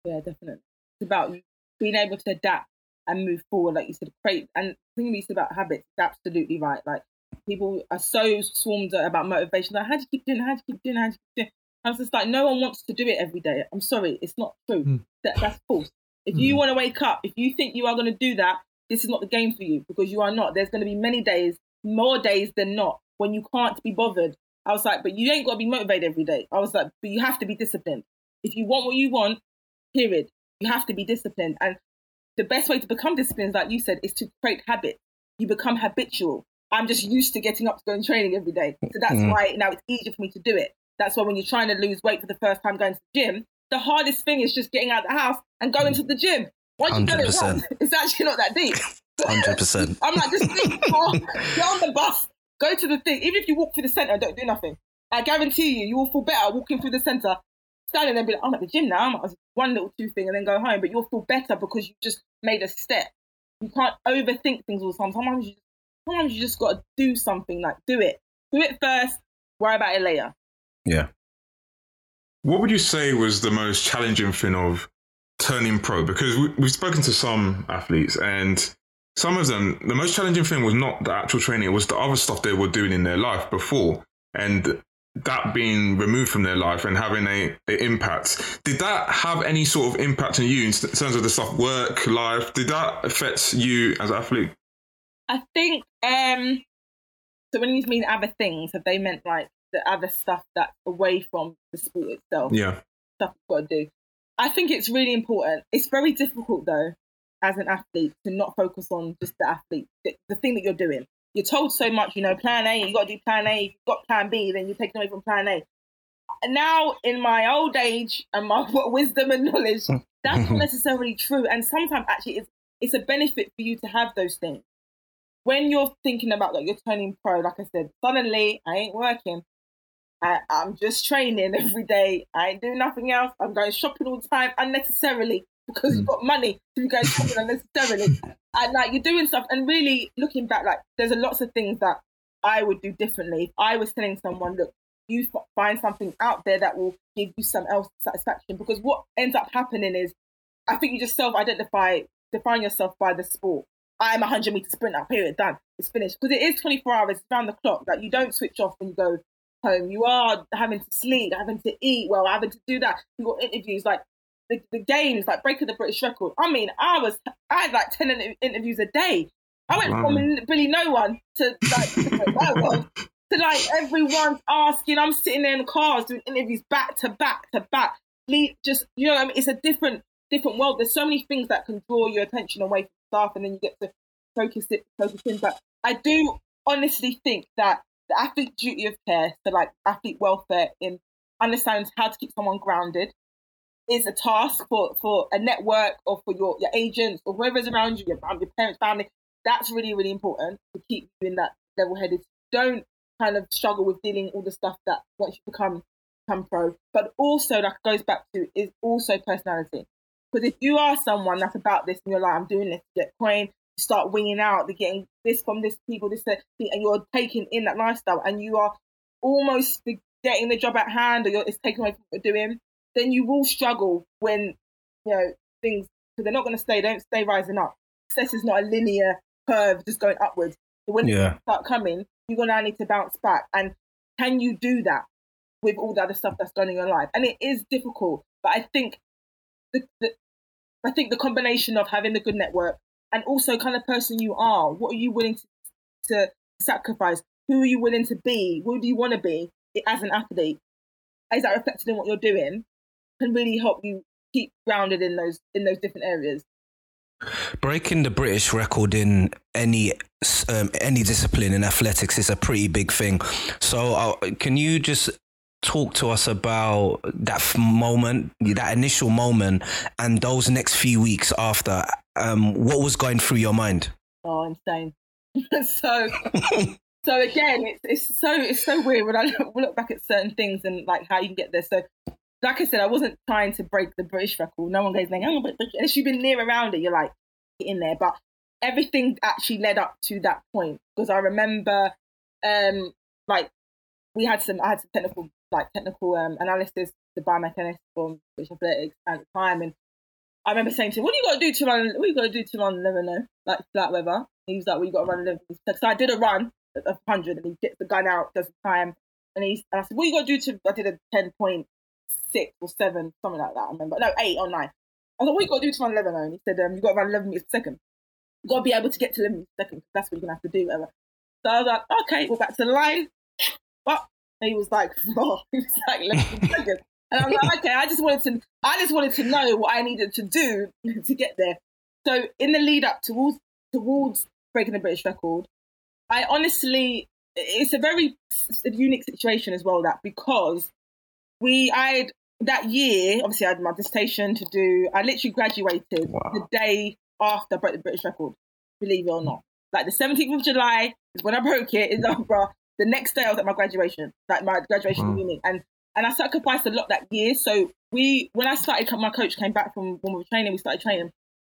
Yeah, definitely. It's about being able to adapt and move forward, like you said, create. And thinking you said about habits, absolutely right. Like people are so swarmed about motivation. Like, how do you keep doing? How do you keep doing? How do you keep doing? I was just like, no one wants to do it every day. I'm sorry, it's not true. Mm. That that's false. If mm. you hmm. want to wake up, if you think you are going to do that, this is not the game for you because you are not. There's going to be many days, more days than not, when you can't be bothered. I was like, but you ain't got to be motivated every day. I was like, but you have to be disciplined. If you want what you want, period, you have to be disciplined. And the best way to become disciplined, like you said, is to create habits. You become habitual. I'm just used to getting up to go and training every day. So that's mm. why now it's easier for me to do it. That's why when you're trying to lose weight for the first time going to the gym, the hardest thing is just getting out of the house and going to the gym. Once you get it once, it's actually not that deep. Hundred percent. I'm like, just oh, get on the bus, go to the thing. Even if you walk through the centre don't do nothing, I guarantee you, you will feel better walking through the centre standing there and be like, I'm at the gym now, I'm at one little two thing and then go home, but you'll feel better because you just made a step. You can't overthink things all the time. Sometimes you, sometimes you just got to do something, like do it. Do it first, worry about it later. Yeah. What would you say was the most challenging thing of turning pro? Because we, we've spoken to some athletes and some of them, the most challenging thing was not the actual training, it was the other stuff they were doing in their life before. And that being removed from their life and having a, a, impact did that have any sort of impact on you in terms of the stuff work life? Did that affect you as an athlete? I think um so when you mean other things have they meant like the other stuff that's away from the sport itself? Yeah. Stuff you've got to do. I think it's really important. It's very difficult though as an athlete to not focus on just the athlete the, the thing that you're doing you're told so much, you know, plan A, you got to do plan A, you've got plan B, then you take away from plan A. And now, in my old age and my wisdom and knowledge, hmm. that's not necessarily true. And sometimes, actually, it's, it's a benefit for you to have those things. When you're thinking about like you're turning pro, like I said, suddenly I ain't working. I, I'm just training every day. I ain't doing nothing else. I'm going shopping all the time unnecessarily. Because you've mm. got money to go shopping unnecessarily. And like you're doing stuff and really looking back, like there's a lots of things that I would do differently. If I was telling someone, look, you find something out there that will give you some else satisfaction. Because what ends up happening is, I think you just self-identify, define yourself by the sport. I'm a 100 meter sprinter, period, done. It's finished. Because it is 24 hours around the clock. Like you don't switch off when you go home. You are having to sleep, having to eat well, having to do that. You've got interviews like the, the games, like breaking the British record. I mean, I was, I had like 10 interviews a day. I went from really no one to like, to like everyone's asking. I'm sitting there in the cars doing interviews back to back to back. Just, you know, I mean, it's a different, different world. There's so many things that can draw your attention away from stuff and then you get to focus it, focus in. But I do honestly think that the athlete duty of care, so like athlete welfare in understands how to keep someone grounded is a task for, for a network or for your, your agents or whoever's around you, your, your parents, family. That's really, really important to keep you in that level headed. Don't kind of struggle with dealing all the stuff that once you become become pro. But also that goes back to is also personality. Because if you are someone that's about this and you're like, I'm doing this to get coin, start winging out, they're getting this from this people, this and you're taking in that lifestyle and you are almost getting the job at hand or it's taken away from what you're doing, then you will struggle when, you know, things, because they're not going to stay, don't stay rising up. Success is not a linear curve just going upwards. So when yeah. start coming, you're going to need to bounce back. And can you do that with all the other stuff that's done in your life? And it is difficult, but I think the, the I think the combination of having the good network and also kind of person you are, what are you willing to, to sacrifice? Who are you willing to be? Who do you want to be as an athlete? Is that reflected in what you're doing? Can really help you keep grounded in those in those different areas. Breaking the British record in any um, any discipline in athletics is a pretty big thing. So, uh, can you just talk to us about that moment, that initial moment, and those next few weeks after? Um, what was going through your mind? Oh, insane! so, so again, it's it's so it's so weird when I look, look back at certain things and like how you can get there. So, like I said, I wasn't trying to break the British record. No one goes like, oh, but unless you've been near around it, you're like in there. But everything actually led up to that point because I remember, um, like we had some, I had some technical, like technical um, analysis, the biomechanics from British Athletics at the time, and I remember saying to him, "What do you got to do to run? What you got to do to run 11 no? like flat weather?" He was like, "Well, you got to run 11." So I did a run of 100, and he gets the gun out, does the time, and he's, and I said, "What you got to do to?" I did a 10 point six or seven, something like that. I remember. No, eight or nine. I was like, what you got to do to run 11 And he said, um, you got to run 11 meters per second. You got to be able to get to 11 meters per second. That's what you're going to have to do. Whatever. So I was like, okay, we're back to the line. But he was like, oh, he was like, 11 seconds. And I was like, okay, I just wanted to, I just wanted to know what I needed to do to get there. So in the lead up towards towards breaking the British record, I honestly, it's a very unique situation as well. That because we, I that year, obviously, I had my dissertation to do. I literally graduated wow. the day after I broke the British record, believe it or not. Like the 17th of July is when I broke it in Loughborough. The next day I was at my graduation, like my graduation wow. uni. And and I sacrificed a lot that year. So we, when I started, my coach came back from when we were training, we started training.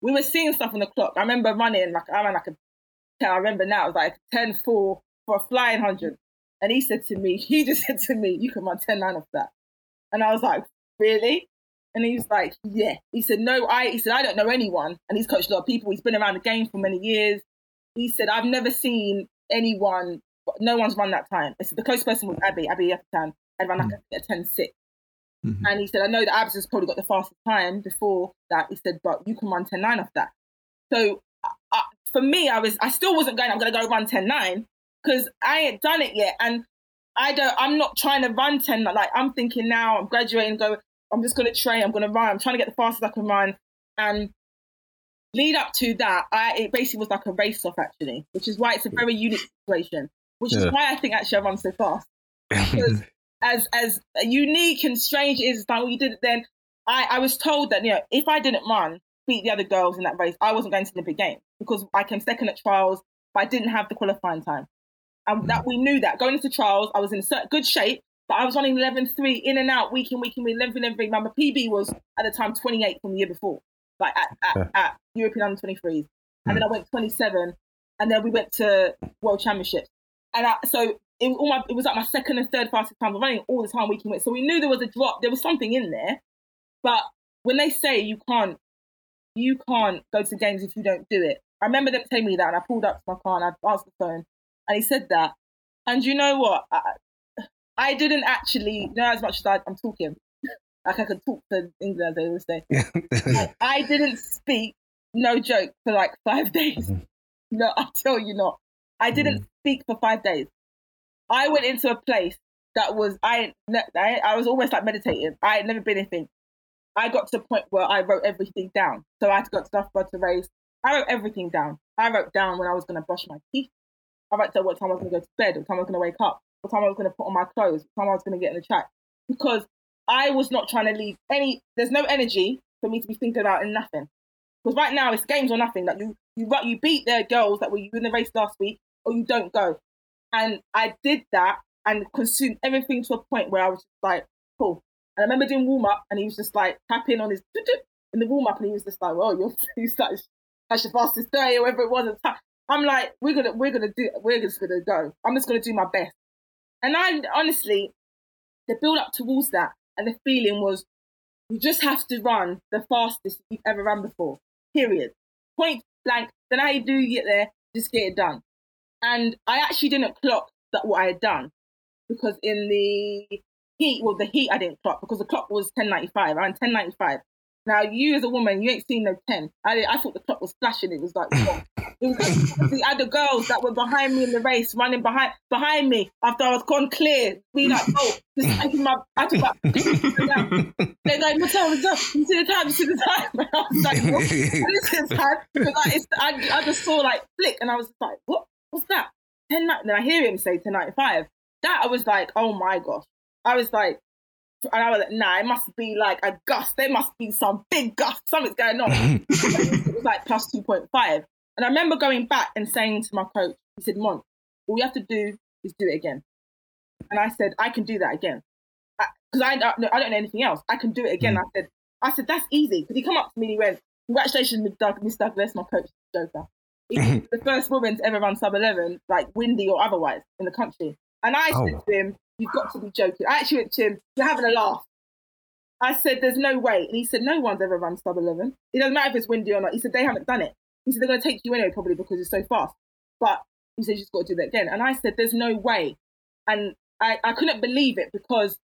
We were seeing stuff on the clock. I remember running, like I ran like a, I remember now, it was like 10 4 for a flying 100. And he said to me, he just said to me, you can run 10 9 off that. And I was like, really? And he was like, yeah. He said, no, I, he said, I don't know anyone. And he's coached a lot of people. He's been around the game for many years. He said, I've never seen anyone, no one's run that time. I said, the closest person was Abby, Abi Oyepitan, and ran like mm-hmm. a 10 6. Mm-hmm. And he said, I know that Abs has probably got the fastest time before that. He said, but you can run 10 9 off that. So uh, for me, I was, I still wasn't going, I'm going to go run 10 9 because I ain't done it yet. And I don't. I'm not trying to run ten. Like I'm thinking now. I'm graduating. Go. I'm just going to train. I'm going to run. I'm trying to get the fastest I can run. And lead up to that, I it basically was like a race off actually, which is why it's a very unique situation. Which yeah. is why I think actually I run so fast. Because as as unique and strange it is, like what you did it then. I I was told that you know if I didn't run, beat the other girls in that race, I wasn't going to the Olympic Games because I came second at trials, but I didn't have the qualifying time and that we knew that going into trials, I was in good shape, but I was running 11.3 in and out, week in, week in, week, 11, 11, My PB was at the time 28 from the year before. like at, at, at European under 23s. And then hmm. I went 27, and then we went to World Championships. And I, so it was, all my, it was like my second and third fastest time. Running all the time week in week. So we knew there was a drop. There was something in there. But when they say you can't, you can't go to games if you don't do it. I remember them telling me that, and I pulled up to my car and I answered the phone, and he said that. And you know what? I, I didn't actually know as much as I, am talking. like I could talk to England, as they always say. I, I, didn't speak, no joke, for like five days. Mm-hmm. No, I'll tell you not. I didn't mm-hmm. speak for five days. I went into a place that was I, I I was almost like meditating. I had never been anything. I got to the point where I wrote everything down. So I had to go to race. I wrote everything down. I wrote down when I was going to brush my teeth. I wrote down what time I was going to go to bed, what time I was going to wake up, what time I was going to put on my clothes, what time I was going to get in the track. Because I was not trying to leave any, there's no energy for me to be thinking about in nothing. Because right now it's games or nothing. Like you, you, you beat their girls that were in the race last week, or you don't go. And I did that and consumed everything to a point where I was just like, cool. And I remember doing warm up, and he was just like tapping on his in the warm up, and he was just like, "Well, you're you like that's your fastest day, or whatever it was." I'm like, "We're gonna, we're gonna do, we're just gonna go. I'm just gonna do my best." And I honestly, the build up towards that, and the feeling was, you just have to run the fastest you've ever run before. Period. Point blank. Then how you do get there, just get it done. And I actually didn't clock that what I had done because in the heat, well, the heat I didn't clock because the clock was 10.95, around 10.95. Now, you as a woman, you ain't seen no 10. I, I thought the clock was flashing. It was like, it was like the other girls that were behind me in the race, running behind behind me after I was gone clear, be like, oh, just taking my, I took my, they're like, Montell, Montell, you see the time, you see the time. And I was like, what? this is time. Like, it's, I, I just saw like flick and I was like, what? What's that? 10, then I hear him say 1095. That I was like, oh my gosh. I was like, and I was like, nah, it must be like a gust. There must be some big gust. Something's going on. it was like plus 2.5. And I remember going back and saying to my coach, he said, Mon, all you have to do is do it again. And I said, I can do that again. Because I, I, I, don't know anything else. I can do it again. Mm. I said, I said, that's easy. Because he come up to me and he went, congratulations, Miss, Doug, Miss Douglas, my coach, Joker. The first woman to ever run sub 11, like windy or otherwise, in the country. And I oh. said to him, You've got to be joking. I actually went to him, You're having a laugh. I said, There's no way. And he said, No one's ever run sub 11. It doesn't matter if it's windy or not. He said, They haven't done it. He said, They're going to take you anyway, probably because it's so fast. But he said, You just got to do that again. And I said, There's no way. And I, I couldn't believe it because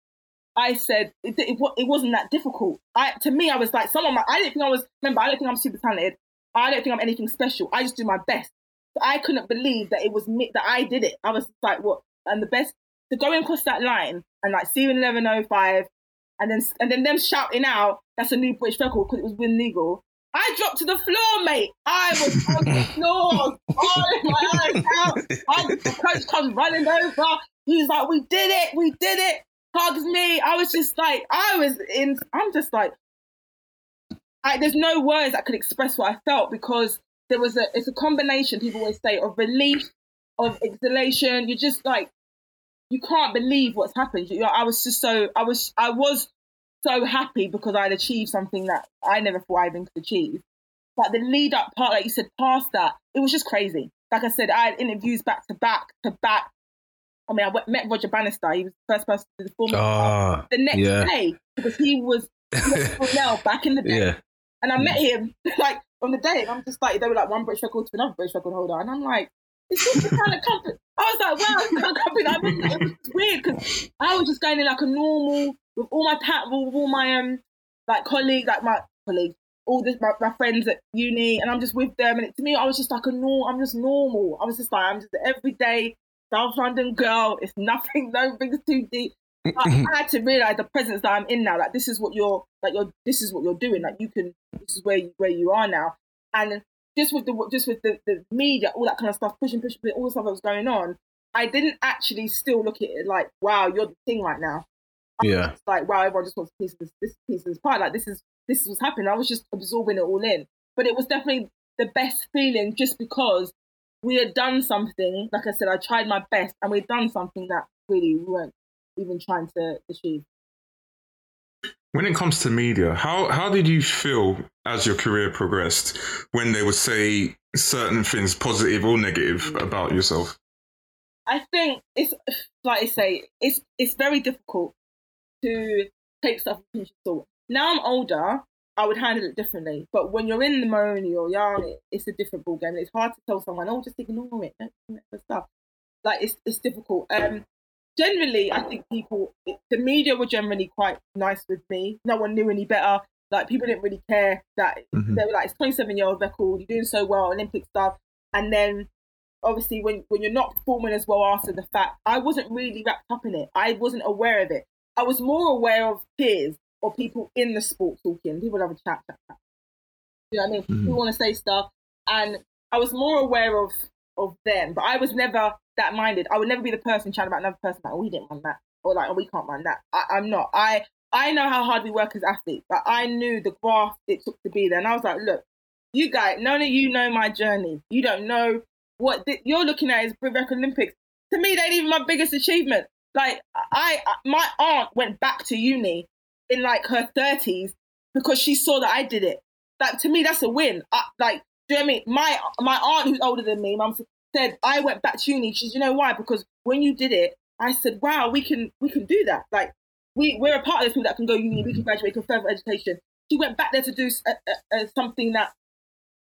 I said it, it, it, wasn't that difficult. I to me, I was like someone. I didn't think I was. Remember, I don't think I'm super talented. I don't think I'm anything special. I just do my best. So I couldn't believe that it was me that I did it. I was like, what? And the best to go across that line and like seeing 1105 and then and then them shouting out that's a new British record because it was Win Legal. I dropped to the floor, mate. I was on the floor, bawling my eyes out. I, the coach comes running over. He's like, "We did it, we did it." Hugs me. I was just like, I was in. I'm just like, I, there's no words that could express what I felt because there was a it's a combination people always say of relief of exhalation you're just like you can't believe what's happened you know, i was just so i was i was so happy because i'd achieved something that i never thought i even could achieve but the lead up part like you said past that it was just crazy like i said i had interviews back to back to back I mean, I met Roger Bannister. He was the first person to perform oh, the next yeah. day because he was, was back in the day. Yeah. And I met mm. him like on the day, and I'm just like, they were like one British record to another British record holder, and I'm like, the kind of company? I was like, wow, it's kind of company. I it was weird because I was just going in like a normal with all my pat, with all my um like colleagues, like my colleagues, all this my, my friends at uni, and I'm just with them, and it, to me, I was just like a normal. I'm just normal. I was just like, I'm just an everyday South London girl. It's nothing, nothing's too deep. I, I had to realize the presence that I'm in now. Like this is what you're like. You're this is what you're doing. Like you can. This is where you, where you are now. And just with the just with the, the media, all that kind of stuff, pushing, pushing, pushing all the stuff that was going on, I didn't actually still look at it like, wow, you're the thing right now. I yeah. like, wow, everyone just wants a piece of this, this piece of this pie. Like this is this is what's happening. I was just absorbing it all in. But it was definitely the best feeling just because we had done something. Like I said, I tried my best, and we'd done something that really we weren't even trying to achieve. When it comes to media, how how did you feel as your career progressed when they would say certain things, positive or negative, about yourself? I think it's like I say, it's it's very difficult to take stuff with pinch of salt. Now I'm older, I would handle it differently. But when you're in the moment, you're young, it's a different ball game. It's hard to tell someone, oh, just ignore it, don't stuff. Like it's it's difficult. Um, generally, I think people, the media were generally quite nice with me. No one knew any better. Like people didn't really care that mm-hmm. they were like, it's 27 year old record, you're doing so well, Olympic stuff. And then obviously when, when you're not performing as well after the fact, I wasn't really wrapped up in it. I wasn't aware of it. I was more aware of peers or people in the sport talking. People have a chat, chat, chat. You know what I mean? Mm-hmm. People want to say stuff. And I was more aware of of them, but I was never that minded. I would never be the person chatting about another person like, oh, we didn't want that, or like, oh, we can't mind that. I, am not. I I know how hard we work as athletes, but I knew the graft it took to be there, and I was like, look, you guys, none of you know my journey. You don't know what th- you're looking at is Record Olympics. To me, that ain't even my biggest achievement. Like I, my aunt went back to uni in like her thirties because she saw that I did it. Like to me, that's a win. I, like, do you know what I mean? My my aunt who's older than me, mum said I went back to uni. She's, you know why? Because when you did it, I said, wow, we can we can do that. Like we we're a part of those people that can go uni, we can graduate to further education. She went back there to do a, a, a, something that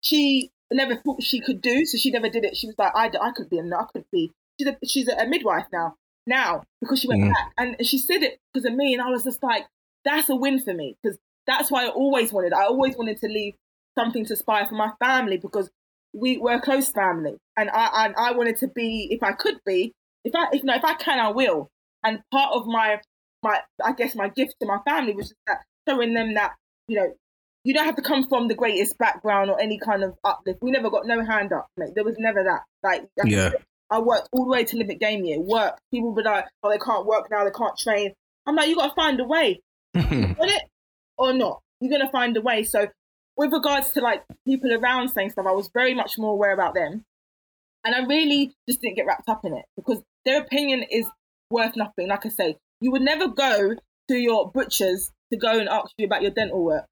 she never thought she could do, so she never did it. She was like, I, I couldn't be, I couldn't be. She's a, she's a, midwife now, now because she went mm. back, and she said it because of me, and I was just like, that's a win for me because that's why I always wanted. I always wanted to leave something to spy for my family because we were a close family, and I and I wanted to be, if I could be, if I if know, if I can, I will. And part of my my I guess my gift to my family was just that showing them that you know you don't have to come from the greatest background or any kind of uplift. We never got no hand up, mate. There was never that. Like yeah. I worked all the way to Olympic game year. Work. People would be like, oh, they can't work now. They can't train. I'm like, you got to find a way. Got it or not? You're gonna find a way. So with regards to like people around saying stuff, I was very much more aware about them. And I really just didn't get wrapped up in it because their opinion is worth nothing. Like I say, you would never go to your butchers to go and ask you about your dental work.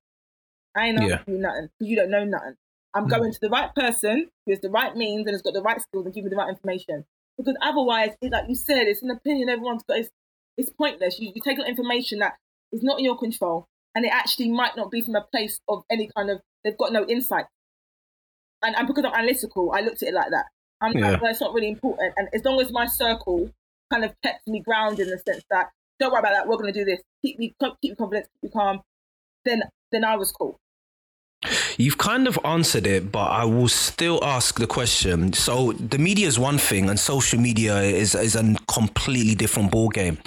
I ain't yeah. asking you nothing because you don't know nothing. I'm mm. going to the right person who has the right means and has got the right skills and give me the right information. Because otherwise, it, like you said, it's an opinion everyone's got. It's, it's pointless. You, you take information that is not in your control and it actually might not be from a place of any kind of they've got no insight. And, and because I'm analytical, I looked at it like that. I'm yeah. like, well, it's not really important. And as long as my circle kind of kept me grounded in the sense that don't worry about that, we're going to do this. Keep me keep me confident, keep me calm. Then then I was cool. You've kind of answered it, but I will still ask the question. So the media is one thing, and social media is is a completely different ball game.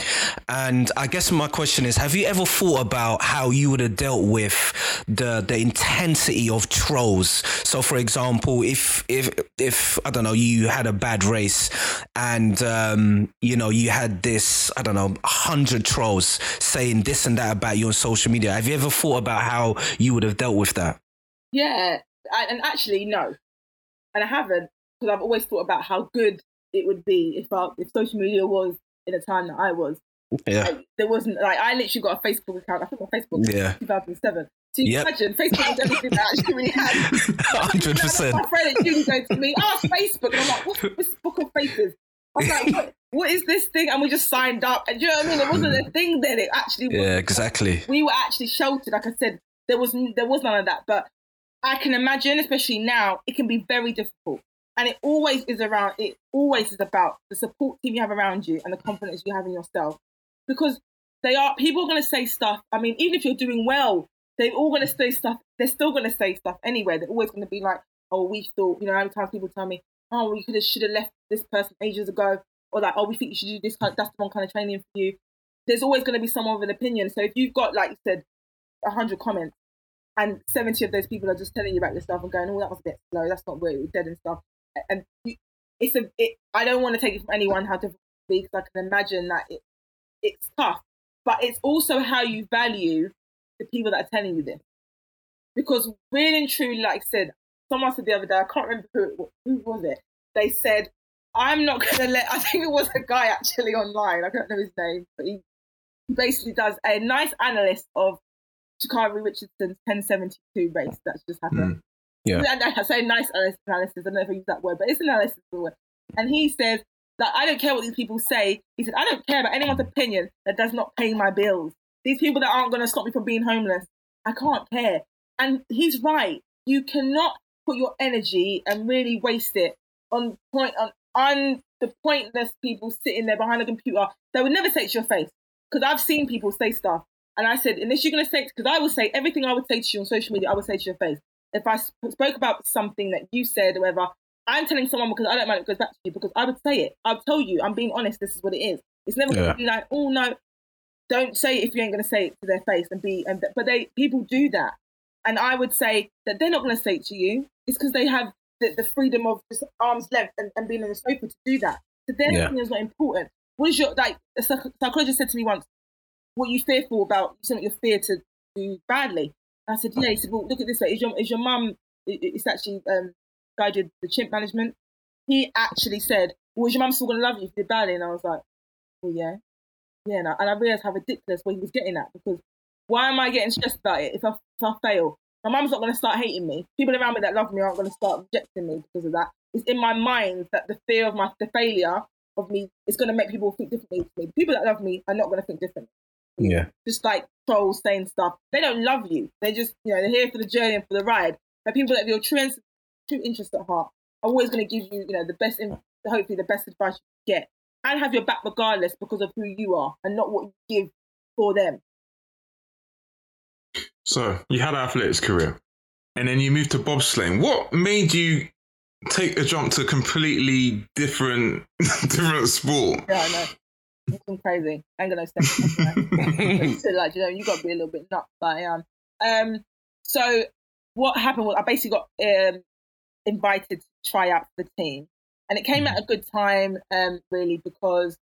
And I guess my question is: Have you ever thought about how you would have dealt with the the intensity of trolls? So, for example, if if if I don't know, you had a bad race, and um, you know you had this I don't know hundred trolls saying this and that about you on social media. Have you ever thought about how you would have dealt with that? Yeah, and actually no, and I haven't because I've always thought about how good it would be if I, if social media was in a time that I was. Yeah, like, there wasn't like I literally got a Facebook account. I think on Facebook. Yeah, 2007. So you yep. imagine Facebook was everything that I actually really had. Hundred percent. My friend at uni going to me, "Oh, Facebook," and I'm like, "What's this book of faces?" I was like, what, what is this thing? And we just signed up. And do you know what I mean? It wasn't a mm. thing then. It actually was. Yeah, exactly. We were actually sheltered. Like I said, there was there was none of that. But I can imagine, especially now, it can be very difficult. And it always is around, it always is about the support team you have around you and the confidence you have in yourself. Because they are, people are going to say stuff. I mean, even if you're doing well, they're all going to say stuff. They're still going to say stuff anyway. They're always going to be like, oh, we thought, you know, every time people tell me, oh, we could have, should have left this person ages ago. Or like, oh, we think you should do this kind of, that's the wrong kind of training for you. There's always going to be someone with an opinion. So if you've got, like you said, 100 comments, and 70 of those people are just telling you about yourself and going, oh, that was a bit slow, that's not where was dead and stuff. And you, it's a, it, I don't want to take it from anyone how difficult it be because I can imagine that it, it's tough, but it's also how you value the people that are telling you this. Because really and truly, like I said, someone said the other day, I can't remember who, who was it. They said, I'm not going to let, I think it was a guy actually online, I don't know his name, but he basically does a nice analyst of Sha'Carri Richardson's 1072 race that's just happened. Mm. Yeah. I, I say nice analysis. I don't know if I use that word, but it's analysis of the word. And he says that I don't care what these people say. He said, I don't care about anyone's opinion that does not pay my bills. These people that aren't going to stop me from being homeless, I can't care. And he's right. You cannot put your energy and really waste it on point on, on the pointless people sitting there behind a computer. They would never say it to your face because I've seen people say stuff, and I said, unless you're going to say, it, because I would say everything I would say to you on social media, I would say to your face. If I spoke about something that you said or whatever, I'm telling someone because I don't mind it goes back to you because I would say it. I'll tell you, I'm being honest. This is what it is. It's never going to be like, oh no, don't say it if you ain't going to say it to their face and be. And but they people do that, and I would say that they're not going to say it to you. It's because they have the, the freedom of just arm's length and, and being on the sofa to do that. So their Yeah. opinion is not important. What is your like? A psych- psychologist said to me once, "What you fearful about? Something you're fear to do badly." And I said, "Yeah." He said, "Well, look at this way. Is your is your mum? It's actually um, the chimp management. He actually said, "Well, is your mum still gonna love you if you did badly?" And I was like, "Well, yeah, yeah." And I, and I realized how ridiculous what he was getting at because why am I getting stressed about it if I if I fail? My mum's not gonna start hating me. People around me that love me aren't gonna start rejecting me because of that. It's in my mind that the fear of my the failure of me is gonna make people think differently to me. People that love me are not gonna think differently Yeah. just like trolls saying stuff. They don't love you. They just, you know, they're here for the journey and for the ride. But people that have your true, ins- true interest at heart are always going to give you, you know, the best, in, hopefully the best advice you can get and have your back regardless because of who you are and not what you give for them. So you had an athletics career, and then you moved to bobsleighing. What made you take a jump to a completely different different sport? Yeah, I know. It's been crazy. I ain't gonna sense. so, like, you know, you got to be a little bit nuts, but I am. Um, so what happened was I basically got um, invited to try out for the team, and it came at a good time, um, really, because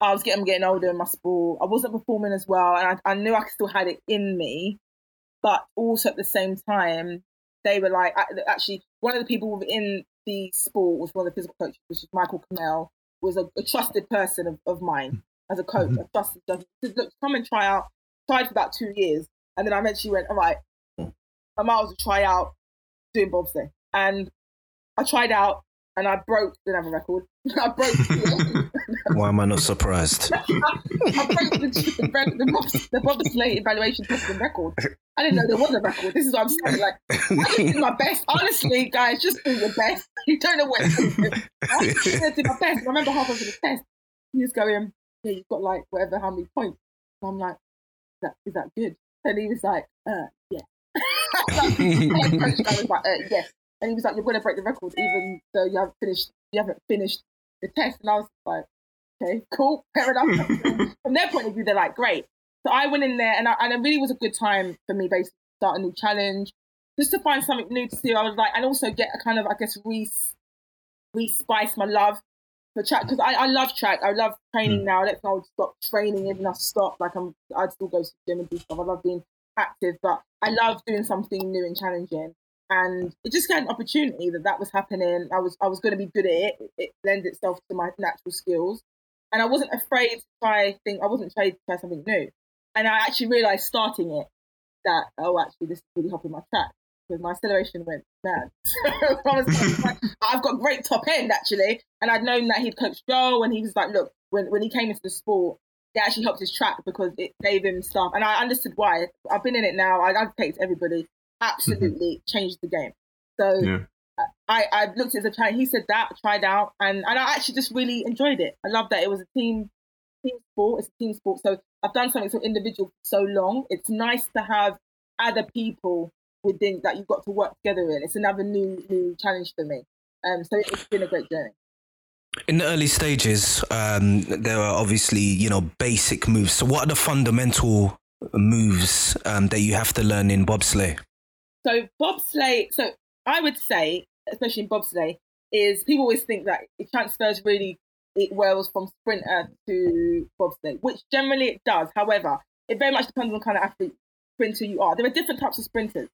I was getting getting older in my sport. I wasn't performing as well, and I, I knew I still had it in me, but also at the same time, they were like, actually, one of the people within the sport was one of the physical coaches, which is Michael Kamel, was a, a trusted person of, of mine as a coach. Mm-hmm. I trusted him. He said, look, come and try out. Tried for about two years, and then I eventually went, all right, I might as well try out doing bobsleigh. And I tried out, and I broke. Didn't have a record. I broke. Why am I not surprised? I broke the, the, the, the, bob- the bobsleigh evaluation testing record. I didn't know there was a record. This is what I'm saying. Like, I just did my best. Honestly, guys, just do your best. You don't know what to do. I just did my best. I remember halfway through the test, he was going, "Yeah, you've got like whatever, how many points?" And I'm like, "Is that is that good?" And he was like, "Uh, yeah." Like, the coach guy was like, uh, "Yes." And he was like, "You're going to break the record, even though you haven't finished. You haven't finished the test." And I was like, "Okay, cool, fair enough." From their point of view, they're like, "Great." So I went in there, and I, and it really was a good time for me, basically, to start a new challenge, just to find something new to do. I was like, and also get a kind of, I guess, re re-spice my love for track because I, I love track. I love training hmm. now. I don't think I would stop training even I stop. Like I'm, I'd still go to the gym and do stuff. I love being active, but I love doing something new and challenging. And it just got an opportunity that that was happening. I was I was going to be good at it. It, lends itself to my natural skills, and I wasn't afraid to try thing. I wasn't afraid to try something new. And I actually realized starting it that oh actually this is really helping my track because my acceleration went mad. I was like, I've got great top end actually, and I'd known that he'd coached Joe, and he was like, look, when when he came into the sport, it actually helped his track because it gave him stuff, and I understood why. I've been in it now. I advocate to everybody. Absolutely changed the game. So Yeah. I, I looked at the challenge. He said that, tried out, and, and I actually just really enjoyed it. I love that it was a team team sport. It's a team sport. So I've done something so individual for so long. It's nice to have other people within that you've got to work together in. It's another new new challenge for me. Um, so it's been a great journey. In the early stages, um, there are obviously you know basic moves. So, what are the fundamental moves um, that you have to learn in bobsleigh? So bobsleigh. So I would say, especially in bobsleigh, is people always think that it transfers really it well from sprinter to bobsleigh, which generally it does. However, it very much depends on the kind of athlete sprinter you are. There are different types of sprinters.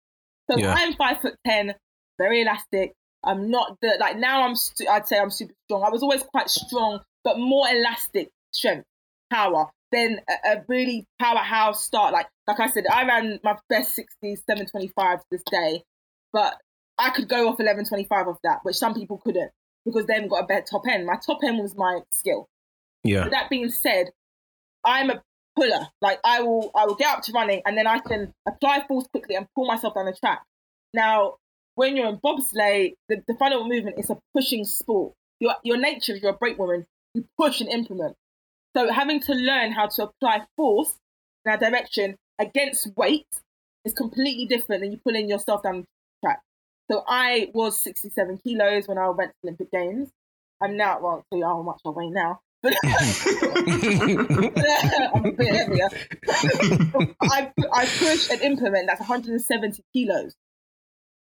So Yeah. I'm five foot ten, very elastic. I'm not the like now. I'm st- I'd say I'm super strong. I was always quite strong, but more elastic strength. Power. Then a, a really powerhouse start. Like like I said, I ran my best 60, 725 to this day, but I could go off 1125 of that, which some people couldn't because they haven't got a better top end. My top end was my skill. Yeah. But that being said, I'm a puller. Like I will I will get up to running and then I can apply force quickly and pull myself down the track. Now, when you're in bobsleigh, the, the fundamental movement is a pushing sport. Your your nature, you're a brake woman, you push and implement. So having to learn how to apply force in that direction against weight is completely different than you pulling yourself down the track. So I was 67 kilos when I went to Olympic Games. I'm now, well, I'll tell you how much I weigh now. But I'm a bit heavier. I, I push and implement that's 170 kilos.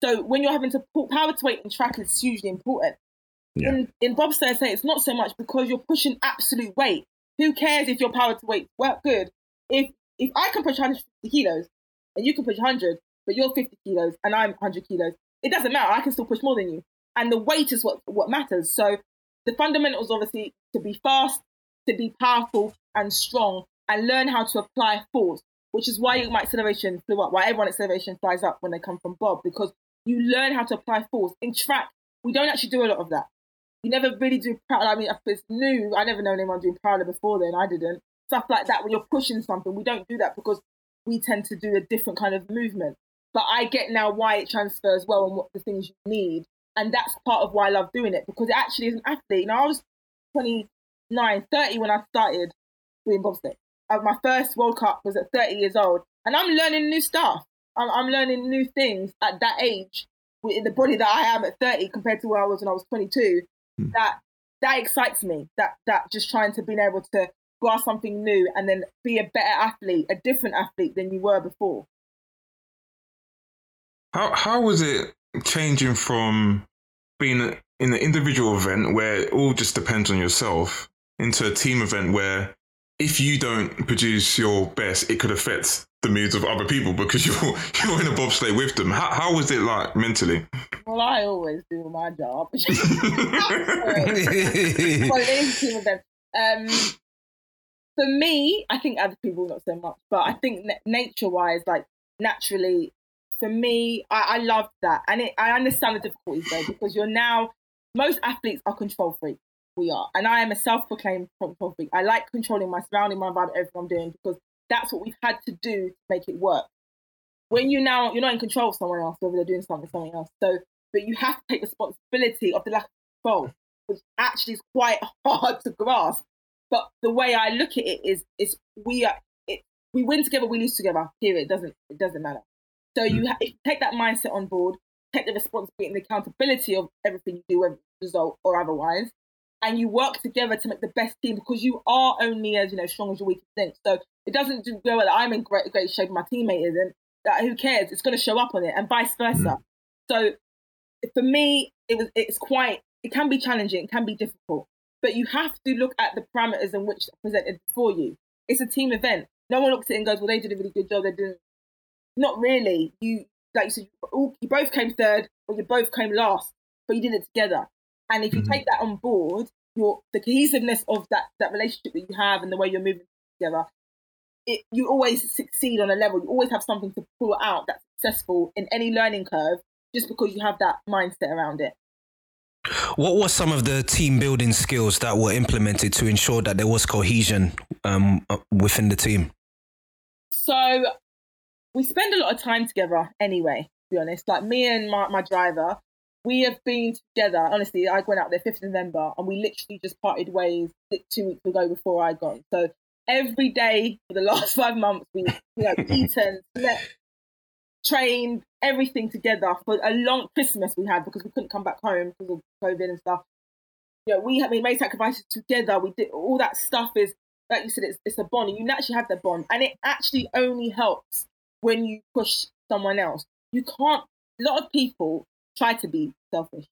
So when you're having to pull power to weight in track is hugely important. Yeah. In in bobsleigh, I say it's not so much because you're pushing absolute weight. Who cares if your power to weight well good? If if I can push 150 kilos and you can push 100, but you're 50 kilos and I'm 100 kilos, it doesn't matter. I can still push more than you, and the weight is what what matters. So the fundamentals, obviously, to be fast, to be powerful and strong, and learn how to apply force, which is why my acceleration flew up. Why everyone acceleration flies up when they come from Bob because you learn how to apply force. In track, we don't actually do a lot of that. You never really do parallel. I mean, if it's new, I never known anyone doing parallel before then. I didn't. Stuff like that, when you're pushing something, we don't do that because we tend to do a different kind of movement. But I get now why it transfers well and what the things you need. And that's part of why I love doing it because it actually is an athlete. You know, I was 29, 30 when I started doing bobsleigh. Uh, my first World Cup was at 30 years old. And I'm learning new stuff. I'm, I'm learning new things at that age with the body that I am at 30 compared to where I was when I was 22 Hmm. that that excites me. That that just trying to being able to grasp something new and then be a better athlete, a different athlete than you were before. How how was it changing from being in an individual event where it all just depends on yourself into a team event where if you don't produce your best, it could affect the moods of other people because you're you're in a bobsleigh with them. How how was it like mentally? Well, I always do my job. well, it is a team event. Um, for me, I think other people not so much, but I think na- nature-wise, like naturally, for me, I, I love that, and it, I understand the difficulties though because you're now most athletes are control freaks. We are, and I am a self-proclaimed control freak. I like controlling my surrounding, my environment, everything I'm doing because that's what we've had to do to make it work. When you now you're not in control of someone else, whether they're doing something something else. So, but you have to take responsibility of the lack of control, which actually is quite hard to grasp. But the way I look at it is, is we are it, we win together, we lose together. Period. It doesn't it doesn't matter. So you, mm. ha- you take that mindset on board, take the responsibility and the accountability of everything you do, whether result or otherwise, and you work together to make the best team because you are only as you know strong as your weakest link. So it doesn't do go that I'm in great great shape, my teammate isn't. That who cares? It's going to show up on it, and vice versa. Mm. So for me, it was it's quite it can be challenging, it can be difficult, but you have to look at the parameters in which presented before you. It's a team event. No one looks at it and goes, "Well, they did a really good job. They're doing." Not really. You like you said, you, all, you both came third, or you both came last, but you did it together. And if you Mhm. take that on board, your the cohesiveness of that that relationship that you have and the way you're moving together, it, you always succeed on a level. You always have something to pull out that's successful in any learning curve, just because you have that mindset around it. What were some of the team building skills that were implemented to ensure that there was cohesion um, uh, within the team? So we spend a lot of time together anyway, to be honest. Like me and my, my driver, we have been together. Honestly, I went out there 5th November and we literally just parted ways two weeks ago before I got. So every day for the last five months, we you know, eaten, slept, trained, everything together for a long Christmas we had because we couldn't come back home because of COVID and stuff. You know, we have we made sacrifices together. We did all that stuff is like you said, it's, it's a bond. And you naturally have that bond, and it actually only helps when you push someone else. You can't. A lot of people try to be selfish,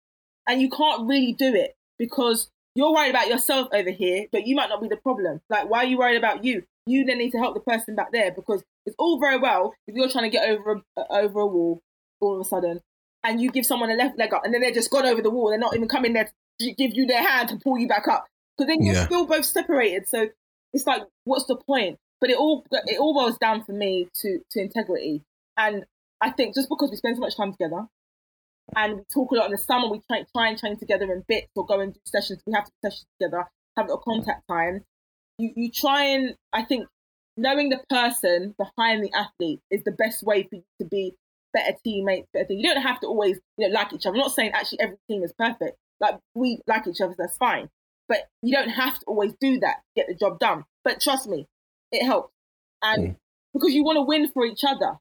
and you can't really do it because you're worried about yourself over here, but you might not be the problem. Like, why are you worried about you? You then need to help the person back there because it's all very well if you're trying to get over a, over a wall all of a sudden, and you give someone a left leg up, and then they're just gone over the wall. They're not even coming there to give you their hand to pull you back up because then you're Yeah. still both separated. So it's like, what's the point? But it all it all boils down for me to to integrity. And I think just because we spend so much time together and we talk a lot in the summer, we try, try and train together in bits or go and do sessions, we have to sessions together, have a little contact time. You you try and I think knowing the person behind the athlete is the best way for you to be better teammates, better thing. You don't have to always you know like each other. I'm not saying actually every team is perfect. Like we like each other, that's fine. But you don't have to always do that to get the job done. But trust me, it helps. And mm. because you want to win for each other.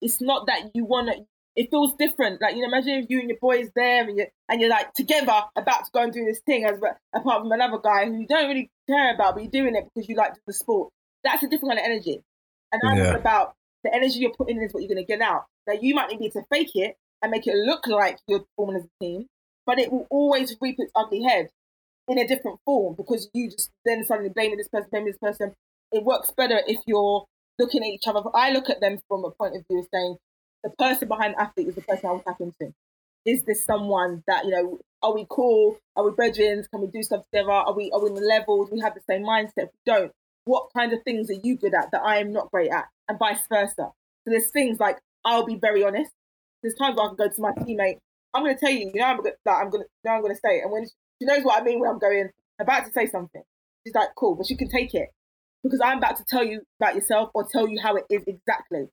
It's not that you want to, it feels different. Like, you know, imagine if you and your boys there and you're, and you're like together about to go and do this thing as but apart from another guy who you don't really care about, but you're doing it because you like the sport. That's a different kind of energy. And I'm yeah. about the energy you're putting in is what you're going to get out. Now, you might need to fake it and make it look like you're performing as a team, but it will always reap its ugly head in a different form because you just then suddenly blaming this person, blaming this person. It works better if you're looking at each other. I look at them from a point of view of saying the person behind the athlete is the person I will tap into. Is this someone that, you know, are we cool? Are we brethren? Can we do stuff together? Are we are we in the levels? We have the same mindset. If we don't, what kind of things are you good at that I am not great at? And vice versa. So there's things like I'll be very honest. There's times where I can go to my teammate. I'm going to tell you, you know, I'm going to, I'm going to, you know, I'm going to say it. And when she knows what I mean when I'm going about to say something, she's like, cool, but she can take it because I'm about to tell you about yourself or tell you how it is exactly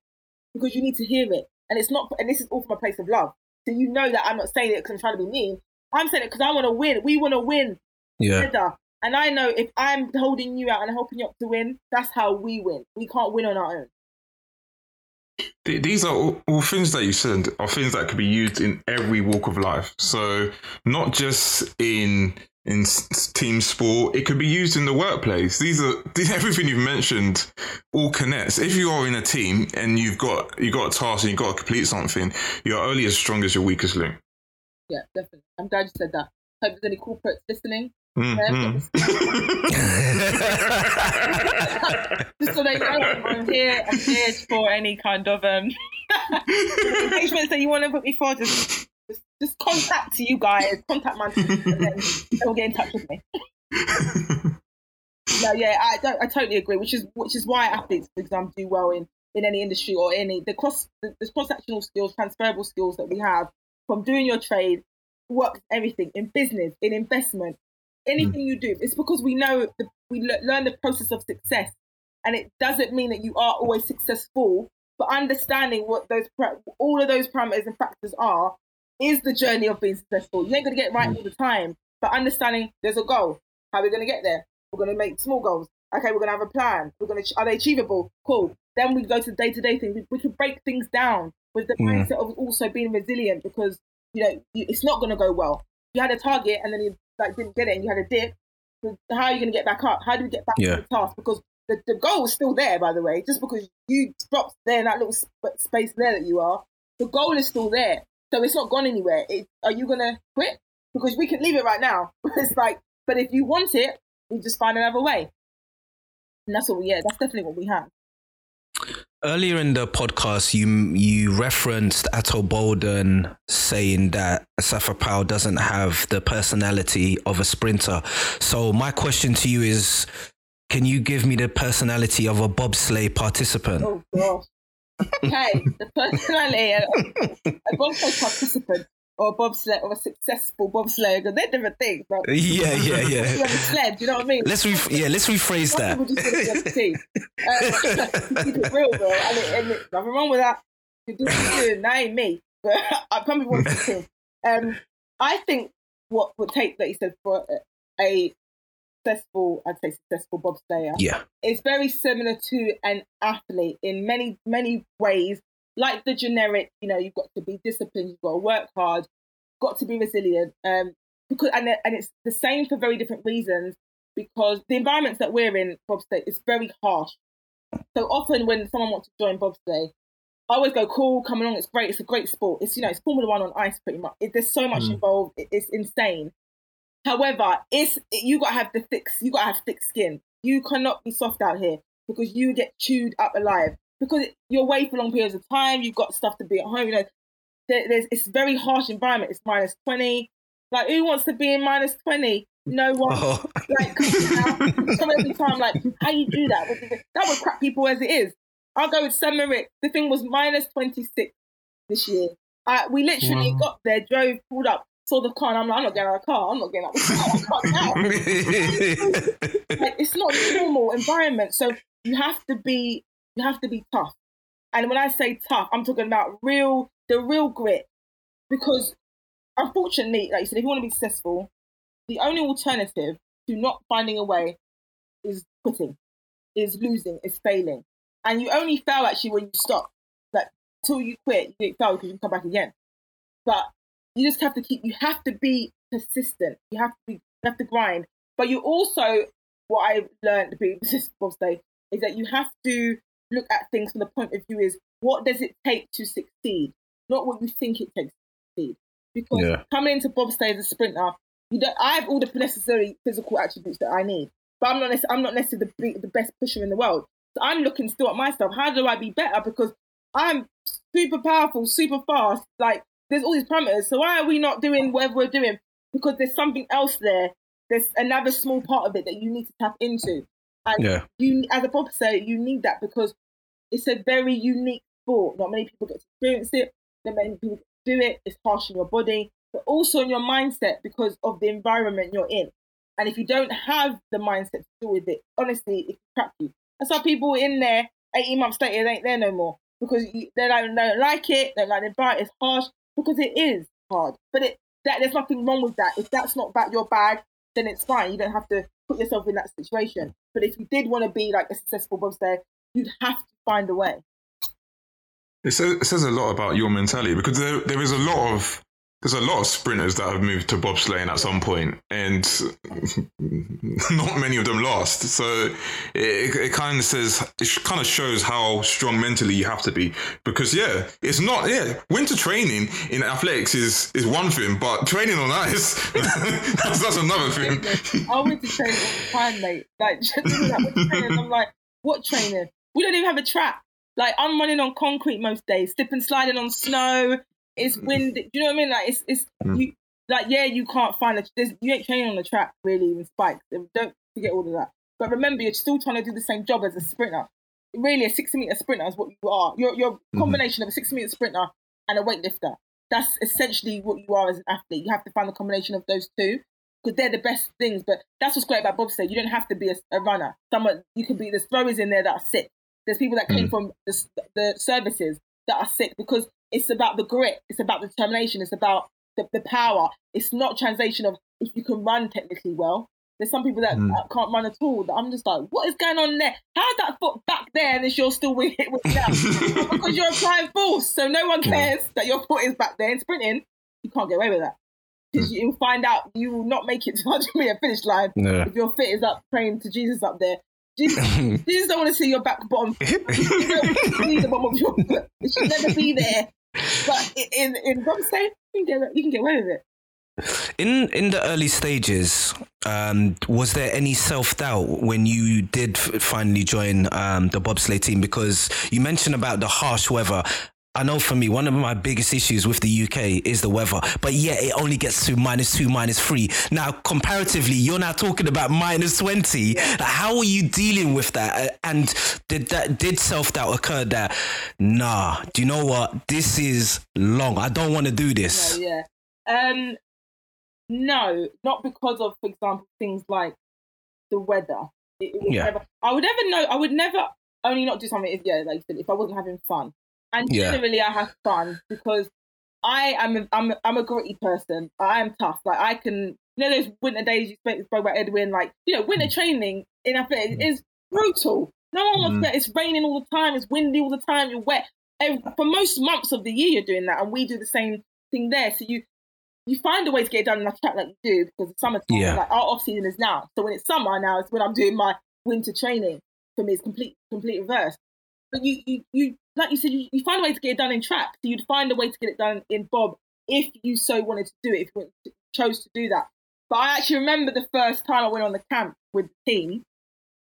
because you need to hear it. And it's not, and this is all from a place of love. So you know that I'm not saying it because I'm trying to be mean. I'm saying it because I want to win. We want to win yeah. together. And I know if I'm holding you out and helping you up to win, that's how we win. We can't win on our own. These are all, all, things that you said are things that could be used in every walk of life. So not just in in team sport, it could be used in the workplace. These are everything you've mentioned all connects. If you are in a team and you've got you got a task and you've got to complete something, you're only as strong as your weakest link. Yeah, definitely. I'm glad you said that. Hope there's any corporates listening. Mm-hmm. Just so they know, I'm here. I'm here for any kind of um engagements that you want to put me for. Just, just, just contact you guys. Contact my team, and then they'll get in touch with me. no, yeah, I don't. I totally agree. Which is which is why athletes, for example, do well in in any industry or any the cross the, the cross sectional skills, transferable skills that we have from doing your trade, work everything in business, in investment, anything mm. you do, it's because we know the, we le- learn the process of success, and it doesn't mean that you are always successful. But understanding what those all of those parameters and factors are is the journey of being successful. You ain't gonna get right mm. all the time, but understanding there's a goal. How are we gonna get there? We're gonna make small goals. Okay, we're gonna have a plan. We're gonna are they achievable? Cool. Then we go to the day to day thing. We, we can break things down with the mm. mindset of also being resilient because you know you, it's not gonna go well. You had a target and then you like didn't get it and you had a dip, how are you going to get back up? How do we get back yeah. to the task? Because the, the goal is still there, by the way. Just because you dropped there in that little sp- space there that you are, the goal is still there. So it's not gone anywhere. It, are you going to quit? Because we can leave it right now. it's like, but if you want it, we just find another way. And that's what we, yeah, that's definitely what we have. Earlier in the podcast, you you referenced Ato Boldon saying that Asafa Powell doesn't have the personality of a sprinter. So my question to you is, can you give me the personality of a bobsleigh participant? Oh gosh. Okay, the personality of a bobsleigh participant or a bobsled or a successful bobsleigh because they're different things. But yeah, yeah, yeah. You have a sled, you know what I mean? Let's re- yeah, let's rephrase that. People just team. Uh, keep it real, bro. And, it, and it, nothing wrong with that. You do what you That ain't me. But I probably want to. Um, I think what would take that you said for a successful, I'd say successful bobslayer. Yeah, it's very similar to an athlete in many many ways like the generic, you know, you've got to be disciplined, you've got to work hard, got to be resilient. Um, because and and it's the same for very different reasons. Because the environments that we're in, bobsleigh, is very harsh. So often when someone wants to join bobsleigh, I always go, cool, come along, it's great, it's a great sport. It's you know, it's Formula One on ice, pretty much. It, there's so much mm. involved, it, it's insane. However, it's you gotta have the thick, you gotta have thick skin. You cannot be soft out here because you get chewed up alive because you're away for long periods of time. You've got stuff to be at home. You know, there, there's it's very harsh environment. It's minus twenty. Like who wants to be in minus twenty? No one Oh. like come every time like how you do that? What is it? That would crap people as it is. I'll go with Sam Merrick. The thing was minus twenty six this year. Uh, we literally Wow. got there, drove, pulled up, saw the car, and I'm like, I'm not getting out of the car. I'm not getting out of the car. I like it's not a normal environment. So you have to be you have to be tough. And when I say tough, I'm talking about real the real grit. Because unfortunately, like you said, if you want to be successful, the only alternative to not finding a way is quitting, is losing, is failing. And you only fail actually when you stop. Like till you quit, you fail because you can come back again. But you just have to keep you have to be persistent. You have to be you have to grind. But you also what I learned to be persistent Bob say is that you have to look at things from the point of view is what does it take to succeed, not what you think it takes to succeed. Because Yeah. coming into bobsleigh as a sprinter, you don't. I have all the necessary physical attributes that I need, but I'm not. I'm not necessarily the, the best pusher in the world. So I'm looking still at myself. How do I be better? Because I'm super powerful, super fast. Like there's all these parameters. So why are we not doing whatever we're doing? Because there's something else there. There's another small part of it that you need to tap into. And Yeah. you, as a bobsleigh, you need that because it's a very unique sport. Not many people get to experience it. Not many people do it. It's harsh on your body, but also on your mindset because of the environment you're in. And if you don't have the mindset to deal with it, honestly, it can trap you. That's why people in there 18 months later they ain't there no more because you, they don't, they don't like it. They don't like the environment. It's harsh because it is hard. But it that there's nothing wrong with that. If that's not about your bag, then it's fine. You don't have to put yourself in that situation. But if you did want to be like a successful bobsleigh, you'd have to find a way. It says, it says a lot about your mentality because there, there is a lot of there's a lot of sprinters that have moved to bobsleighing at some point, and not many of them last. So it, it kind of says it kind of shows how strong mentally you have to be because yeah, it's not yeah. Winter training in athletics is is one thing, but training on ice that's, that's another thing. I went to train all the time, mate. Like, just like with training, I'm like, what training? We don't even have a track. Like, I'm running on concrete most days, slip and sliding on snow. It's wind. Do you know what I mean? Like, it's it's Mm. you. Like, yeah, you can't find a. There's, you ain't training on the track really, even spikes. Don't forget all of that. But remember, you're still trying to do the same job as a sprinter. Really, a 60 meter sprinter is what you are. You're you're a combination of a 60 meter sprinter and a weightlifter. That's essentially what you are as an athlete. You have to find the combination of those two because they're the best things. But that's what's great about bobsleigh. You don't have to be a, a runner. Someone you could be. There's throwers in there that are sick. There's people that came Mm. from the, the services that are sick because it's about the grit. It's about the determination. It's about the, the power. It's not translation of if you can run technically well. There's some people that Mm. can't run at all. That I'm just like, what is going on there? How's that foot back there and it's you're still with it with because you're applying force, so no one cares that your foot is back there and sprinting. You can't get away with that because you'll find out you will not make it to the 100 meter finish line Yeah. if your fit is up praying to Jesus up there. Jesus, Jesus don't want to see your back bottom. See the bottom of your foot. It should never be there. But in in bobsleigh, you can get you can get away with it. In in the early stages, um, was there any self doubt when you did finally join um, the bobsleigh team? Because you mentioned about the harsh weather. I know for me, one of my biggest issues with the UK is the weather, but yeah, it only gets to minus two, minus three. Now, comparatively, you're now talking about minus 20. Like, how are you dealing with that? Uh, And did that, did self doubt occur that, nah, do you know what? This is long. I don't want to do this. No, yeah. Um, no, not because of, for example, things like the weather. It, it Yeah. never, I would never know. I would never only not do something if, yeah, like you said, if I wasn't having fun. And Yeah. generally, I have fun because I am a, I'm a, I'm a gritty person. I am tough. Like I can, you know, those winter days you spoke, spoke about Edwin. Like you know, winter training in athletics is brutal. No one wants Mm. that. It's raining all the time. It's windy all the time. You're wet. Ev- For most months of the year, you're doing that, and we do the same thing there. So you you find a way to get it done in a track like you do because it's summertime. Yeah. Like our off season is now. So when it's summer now, it's when I'm doing my winter training. For me, it's complete complete reverse. But you you, you like you said, you, you find a way to get it done in track. So you'd find a way to get it done in bob if you so wanted to do it, if you chose to do that. But I actually remember the first time I went on the camp with the team,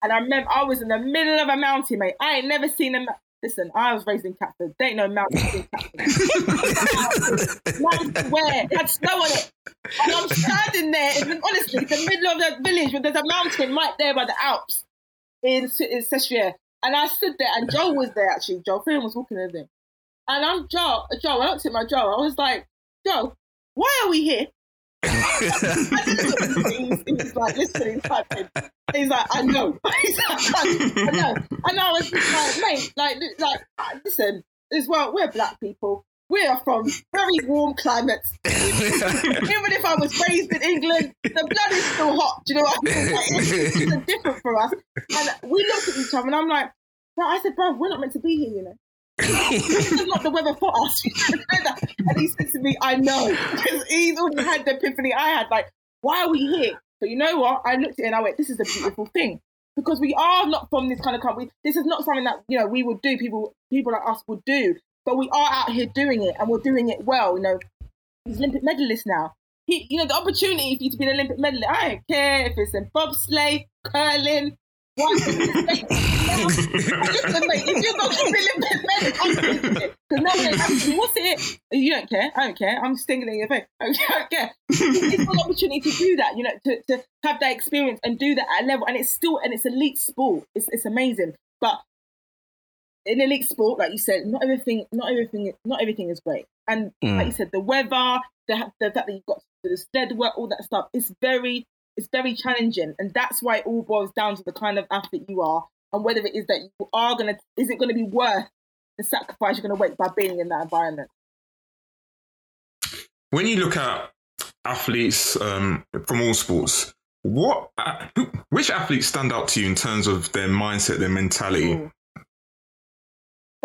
and I remember I was in the middle of a mountain, mate. I ain't never seen a. ma- listen, I was raised in Catford. They ain't no mountains in Catford. mountains where? It had snow on it. And I'm standing there, in, honestly, in the middle of the village where there's a mountain right there by the Alps in, in Sestriere. And I stood there, and Joe was there actually. Joe Freeman was walking with him. And I'm Joe, Joe, I looked at my Joe. I was like, Joe, why are we here? he's, he's like listening, typing. He's like, I know. He's like, I know. And I was like, mate, like, like, listen, as well, we're black people. We are from very warm climates. Even if I was raised in England, the blood is still hot. Do you know what I mean? Like, it's, it's different for us. And we looked at each other, and I'm like, bro, I said, bro, we're not meant to be here, you know this is not the weather for us. and he said to me, I know. Because he's already had the epiphany I had. Like, why are we here? But you know what? I looked at it and I went, this is a beautiful thing. Because we are not from this kind of country. This is not something that, you know, we would do, people people like us would do. But we are out here doing it and we're doing it well. You know, he's Olympic medalist now. He, you know, the opportunity for you to be an Olympic medalist, I don't care if it's in bobsleigh, curling, what? if you're not feeling better, I'm taking it. No one asks me, what's it? You don't care. I don't care. I'm stinging in your face. I don't care. It's an opportunity to do that, you know, to, to have that experience and do that at a level. And it's still, and it's elite sport. It's, it's amazing. But in elite sport, like you said, not everything, not everything, not everything is great. And mm. like you said, the weather, the, the fact that you've got to do the stead work, all that stuff, is very it's very challenging, and that's why it all boils down to the kind of athlete you are, and whether it is that you are gonna is it gonna be worth the sacrifice you're gonna make by being in that environment. When you look at athletes um, from all sports, what which athletes stand out to you in terms of their mindset, their mentality? Ooh.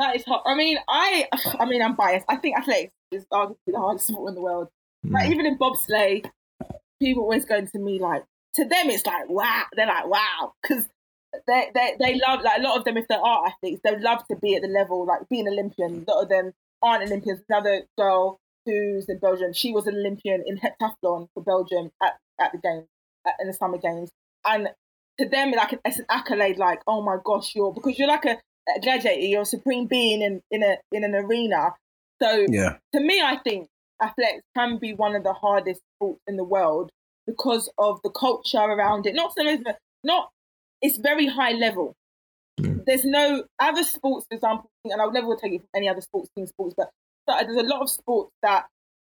That is hard. I mean, I I mean, I'm biased. I think athletics is arguably the hardest sport in the world. Mm. Like even in bobsleigh, people always going to me like, to them it's like wow. They're like wow because they they they love like a lot of them if they are athletes they love to be at the level like being Olympian. A lot of them aren't Olympians. Another girl who's in Belgium, she was an Olympian in heptathlon for Belgium at, at the games at, in the summer games, and to them like it's an accolade like oh my gosh you're because you're like a, a gladiator you're a supreme being in in a in an arena. So yeah. to me I think athletics can be one of the hardest sports in the world because of the culture around it. Not so much, not it's very high level. Mm. There's no other sports, for example, and I would never take it from any other sports, team sports, but, but there's a lot of sports that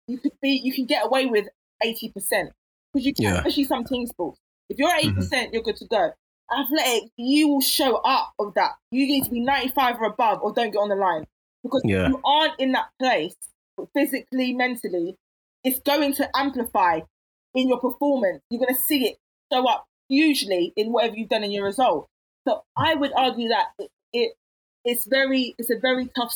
you could be, you can get away with eighty percent because you can, yeah. especially some team sports. If you're 80 percent, mm-hmm. you're good to go. Athletics, you will show up of that. You need to be ninety five or above, or don't get on the line because yeah. you aren't in that place physically, mentally, it's going to amplify in your performance. You're going to see it show up hugely in whatever you've done in your result. So I would argue that it, it it's very it's a very tough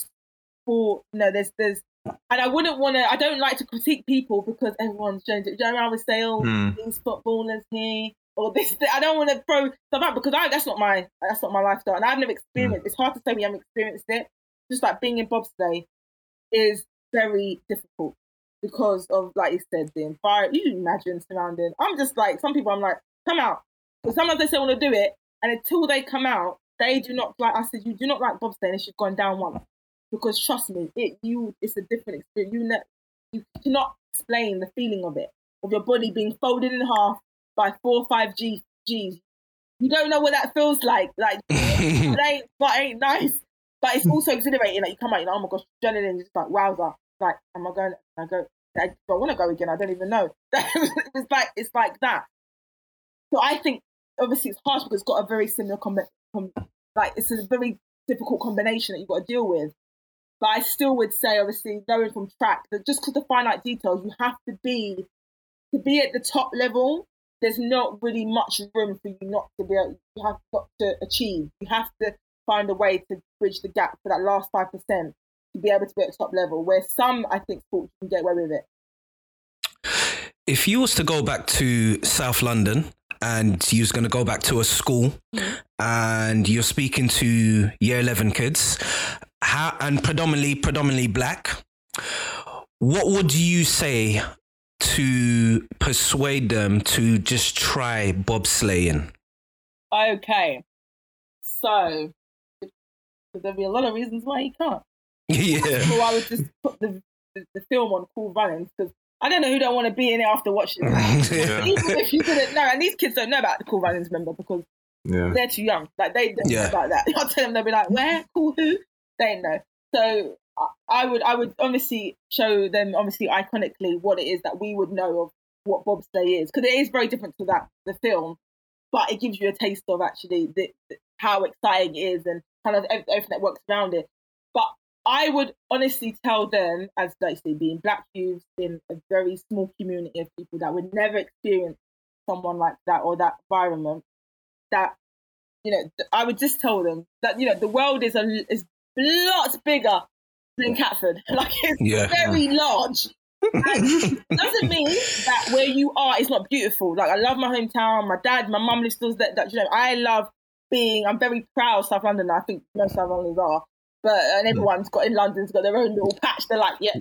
sport. You know, there's there's and I wouldn't want to. I don't like to critique people because everyone's it. You know, I would say, "Oh, hmm. these footballers here." Or this, I don't want to throw stuff out because I, that's not my that's not my lifestyle, and I've never experienced. Mm. It's hard to say we haven't experienced it. Just like being in bobsleigh is very difficult because of, like you said, the environment. You imagine surrounding. I'm just like, some people I'm like, come out. But sometimes they say want to do it, and until they come out, they do not like. I said, you do not like bobsleigh, and you've gone down one. Because trust me, it you it's a different experience. You ne- you cannot explain the feeling of it, of your body being folded in half by four or five G G's. You don't know what that feels like. Like it ain't, but ain't nice. But it's also exhilarating. Like you come out, you're like, oh my gosh, adrenaline, just like wowza. Like, am I going? I go. I don't want to go again. I don't even know. it's like it's like that. So I think obviously it's harsh because it's got a very similar com- com- like it's a very difficult combination that you've got to deal with. But I still would say, obviously, knowing from track that just because the finite details, you have to be to be at the top level. There's not really much room for you not to be able. You have got to achieve. You have to find a way to bridge the gap for that last five percent to be able to be at top level. Where some, I think, sports can get away with it. If you was to go back to South London and you was going to go back to a school mm-hmm. and you're speaking to year 11 kids how, and predominantly predominantly black what would you say to persuade them to just try bobsleighing okay so there'll be a lot of reasons why he can't. Yeah. So I would just put the the, the film on Cool Runnings because I don't know who don't want to be in it after watching it. Yeah. Even if you didn't know, and these kids don't know about the Cool Runnings member because Yeah. they're too young. Like they don't Yeah. know about that. I'll tell them they'll be like, "Where? Cool who?" They don't know. So I- would I would obviously show them obviously iconically what it is that we would know of what bobsleigh is because it is very different to that the film, but it gives you a taste of actually the, the, how exciting it is and kind of everything that works around it. But I would honestly tell them, as they say, being black youths in a very small community of people that would never experience someone like that or that environment, that you know, I would just tell them that you know the world is a is lots bigger than Catford. Like it's Yeah. very large. Doesn't mean that where you are is not beautiful. Like I love my hometown. My dad, my mum lives still there. That you know, I love being. I'm very proud of South London. I think most South Londoners are. But uh, and everyone's got in London's got their own little patch. They're like, yeah,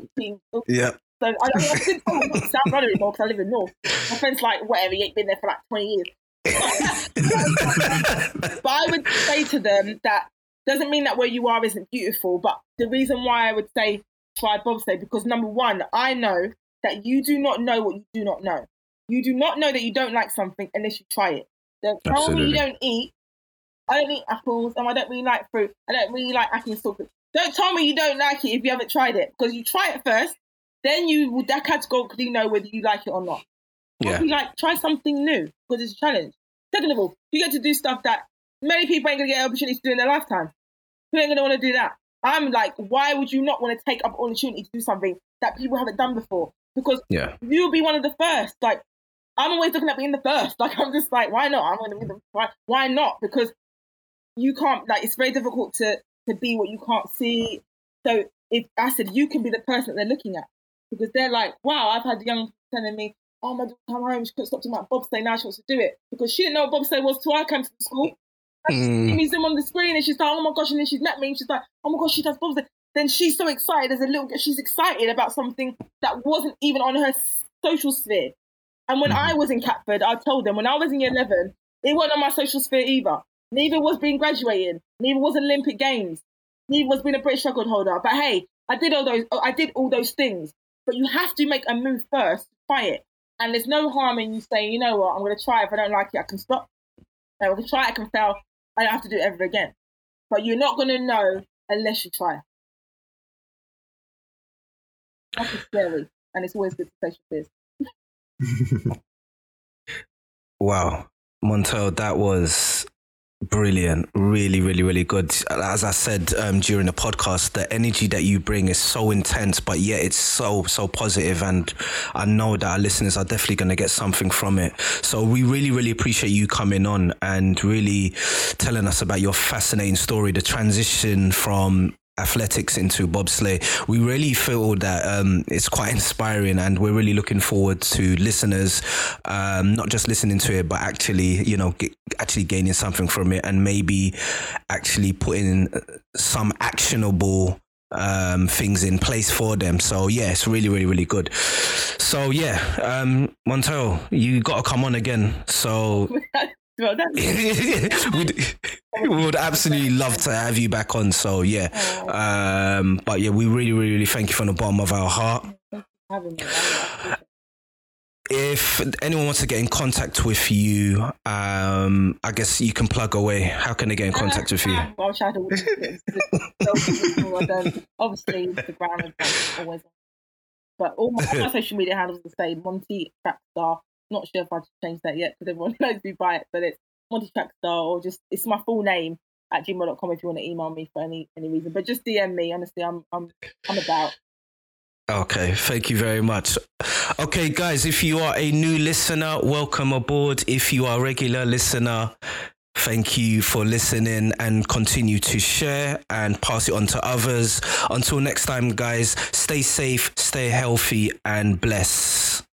Yeah. so I don't. I didn't tell them not South London anymore because I live in North. My friend's like, whatever, you ain't been there for like 20 years. But I would say to them that doesn't mean that where you are isn't beautiful. But the reason why I would say try bobsleigh because number one, I know that you do not know what you do not know. You do not know that you don't like something unless you try it. Don't tell me you don't eat. I don't eat apples, and I don't really like fruit. I don't really like acting salted. Don't tell me you don't like it if you haven't tried it because you try it first. Then you will that categorically know whether you like it or not. Yeah. You like try something new because it's a challenge. Second of all, you get to do stuff that many people ain't gonna get an opportunity to do in their lifetime. Who ain't gonna want to do that? I'm like, why would you not want to take up an opportunity to do something that people haven't done before? Because Yeah. you'll be one of the first. Like, I'm always looking at being the first. Like, I'm just like, why not? I'm gonna be the why, why not? Because you can't like it's very difficult to to be what you can't see. So if I said you can be the person that they're looking at because they're like, wow, I've had young people telling me, oh my daughter come home, she couldn't stop talking about bobsleigh, now she wants to do it because she didn't know what bobsleigh was till I came to the school. Mm. Jimmy's them on the screen and she's like, oh my gosh, and then she's met me and she's like, oh my gosh, she does bobsleigh. Then she's so excited as a little girl, she's excited about something that wasn't even on her social sphere. And when I was in Catford, I told them when I was in year 11, it wasn't on my social sphere either. Neither was being graduating, neither was Olympic Games, neither was being a British record holder. But hey, I did all those. I did all those things. But you have to make a move first, try it. And there's no harm in you saying, you know what, I'm going to try. If I don't like it, I can stop. No, I can try, I can fail. I don't have to do it ever again. But you're not going to know unless you try. That's scary, and it's always good to face your fears. Wow. Montell, that was brilliant. Really, really, really good. As I said um, during the podcast, the energy that you bring is so intense, but yet it's so, so positive, And I know that our listeners are definitely going to get something from it. So we really, really appreciate you coming on and really telling us about your fascinating story, the transition from athletics into bobsleigh. We really feel that um, it's quite inspiring, and we're really looking forward to listeners um, not just listening to it, but actually, you know, actually gaining something from it, and maybe actually putting uh, some actionable um things in place for them so yeah it's really really really good so yeah um montell you got to come on again so well, that's we'd, we would absolutely love to have you back on. So yeah, um, but yeah, we really, really, really thank you from the bottom of our heart. having me. I If anyone wants to get in contact with you, um, I guess you can plug away. How can they get in contact with you? I'll try to obviously Instagram is always. But all my, all my social media handles are the same. Monty Trackstar. Not sure if I've changed that yet because everyone knows me by it, but it's Monty Trackstar or just it's my full name at gmail.com if you want to email me for any any reason. But just DM me. Honestly, I'm I'm I'm about. Okay, thank you very much. Okay, guys, if you are a new listener, welcome aboard. If you are a regular listener, thank you for listening and continue to share and pass it on to others. Until next time, guys, stay safe, stay healthy, and bless.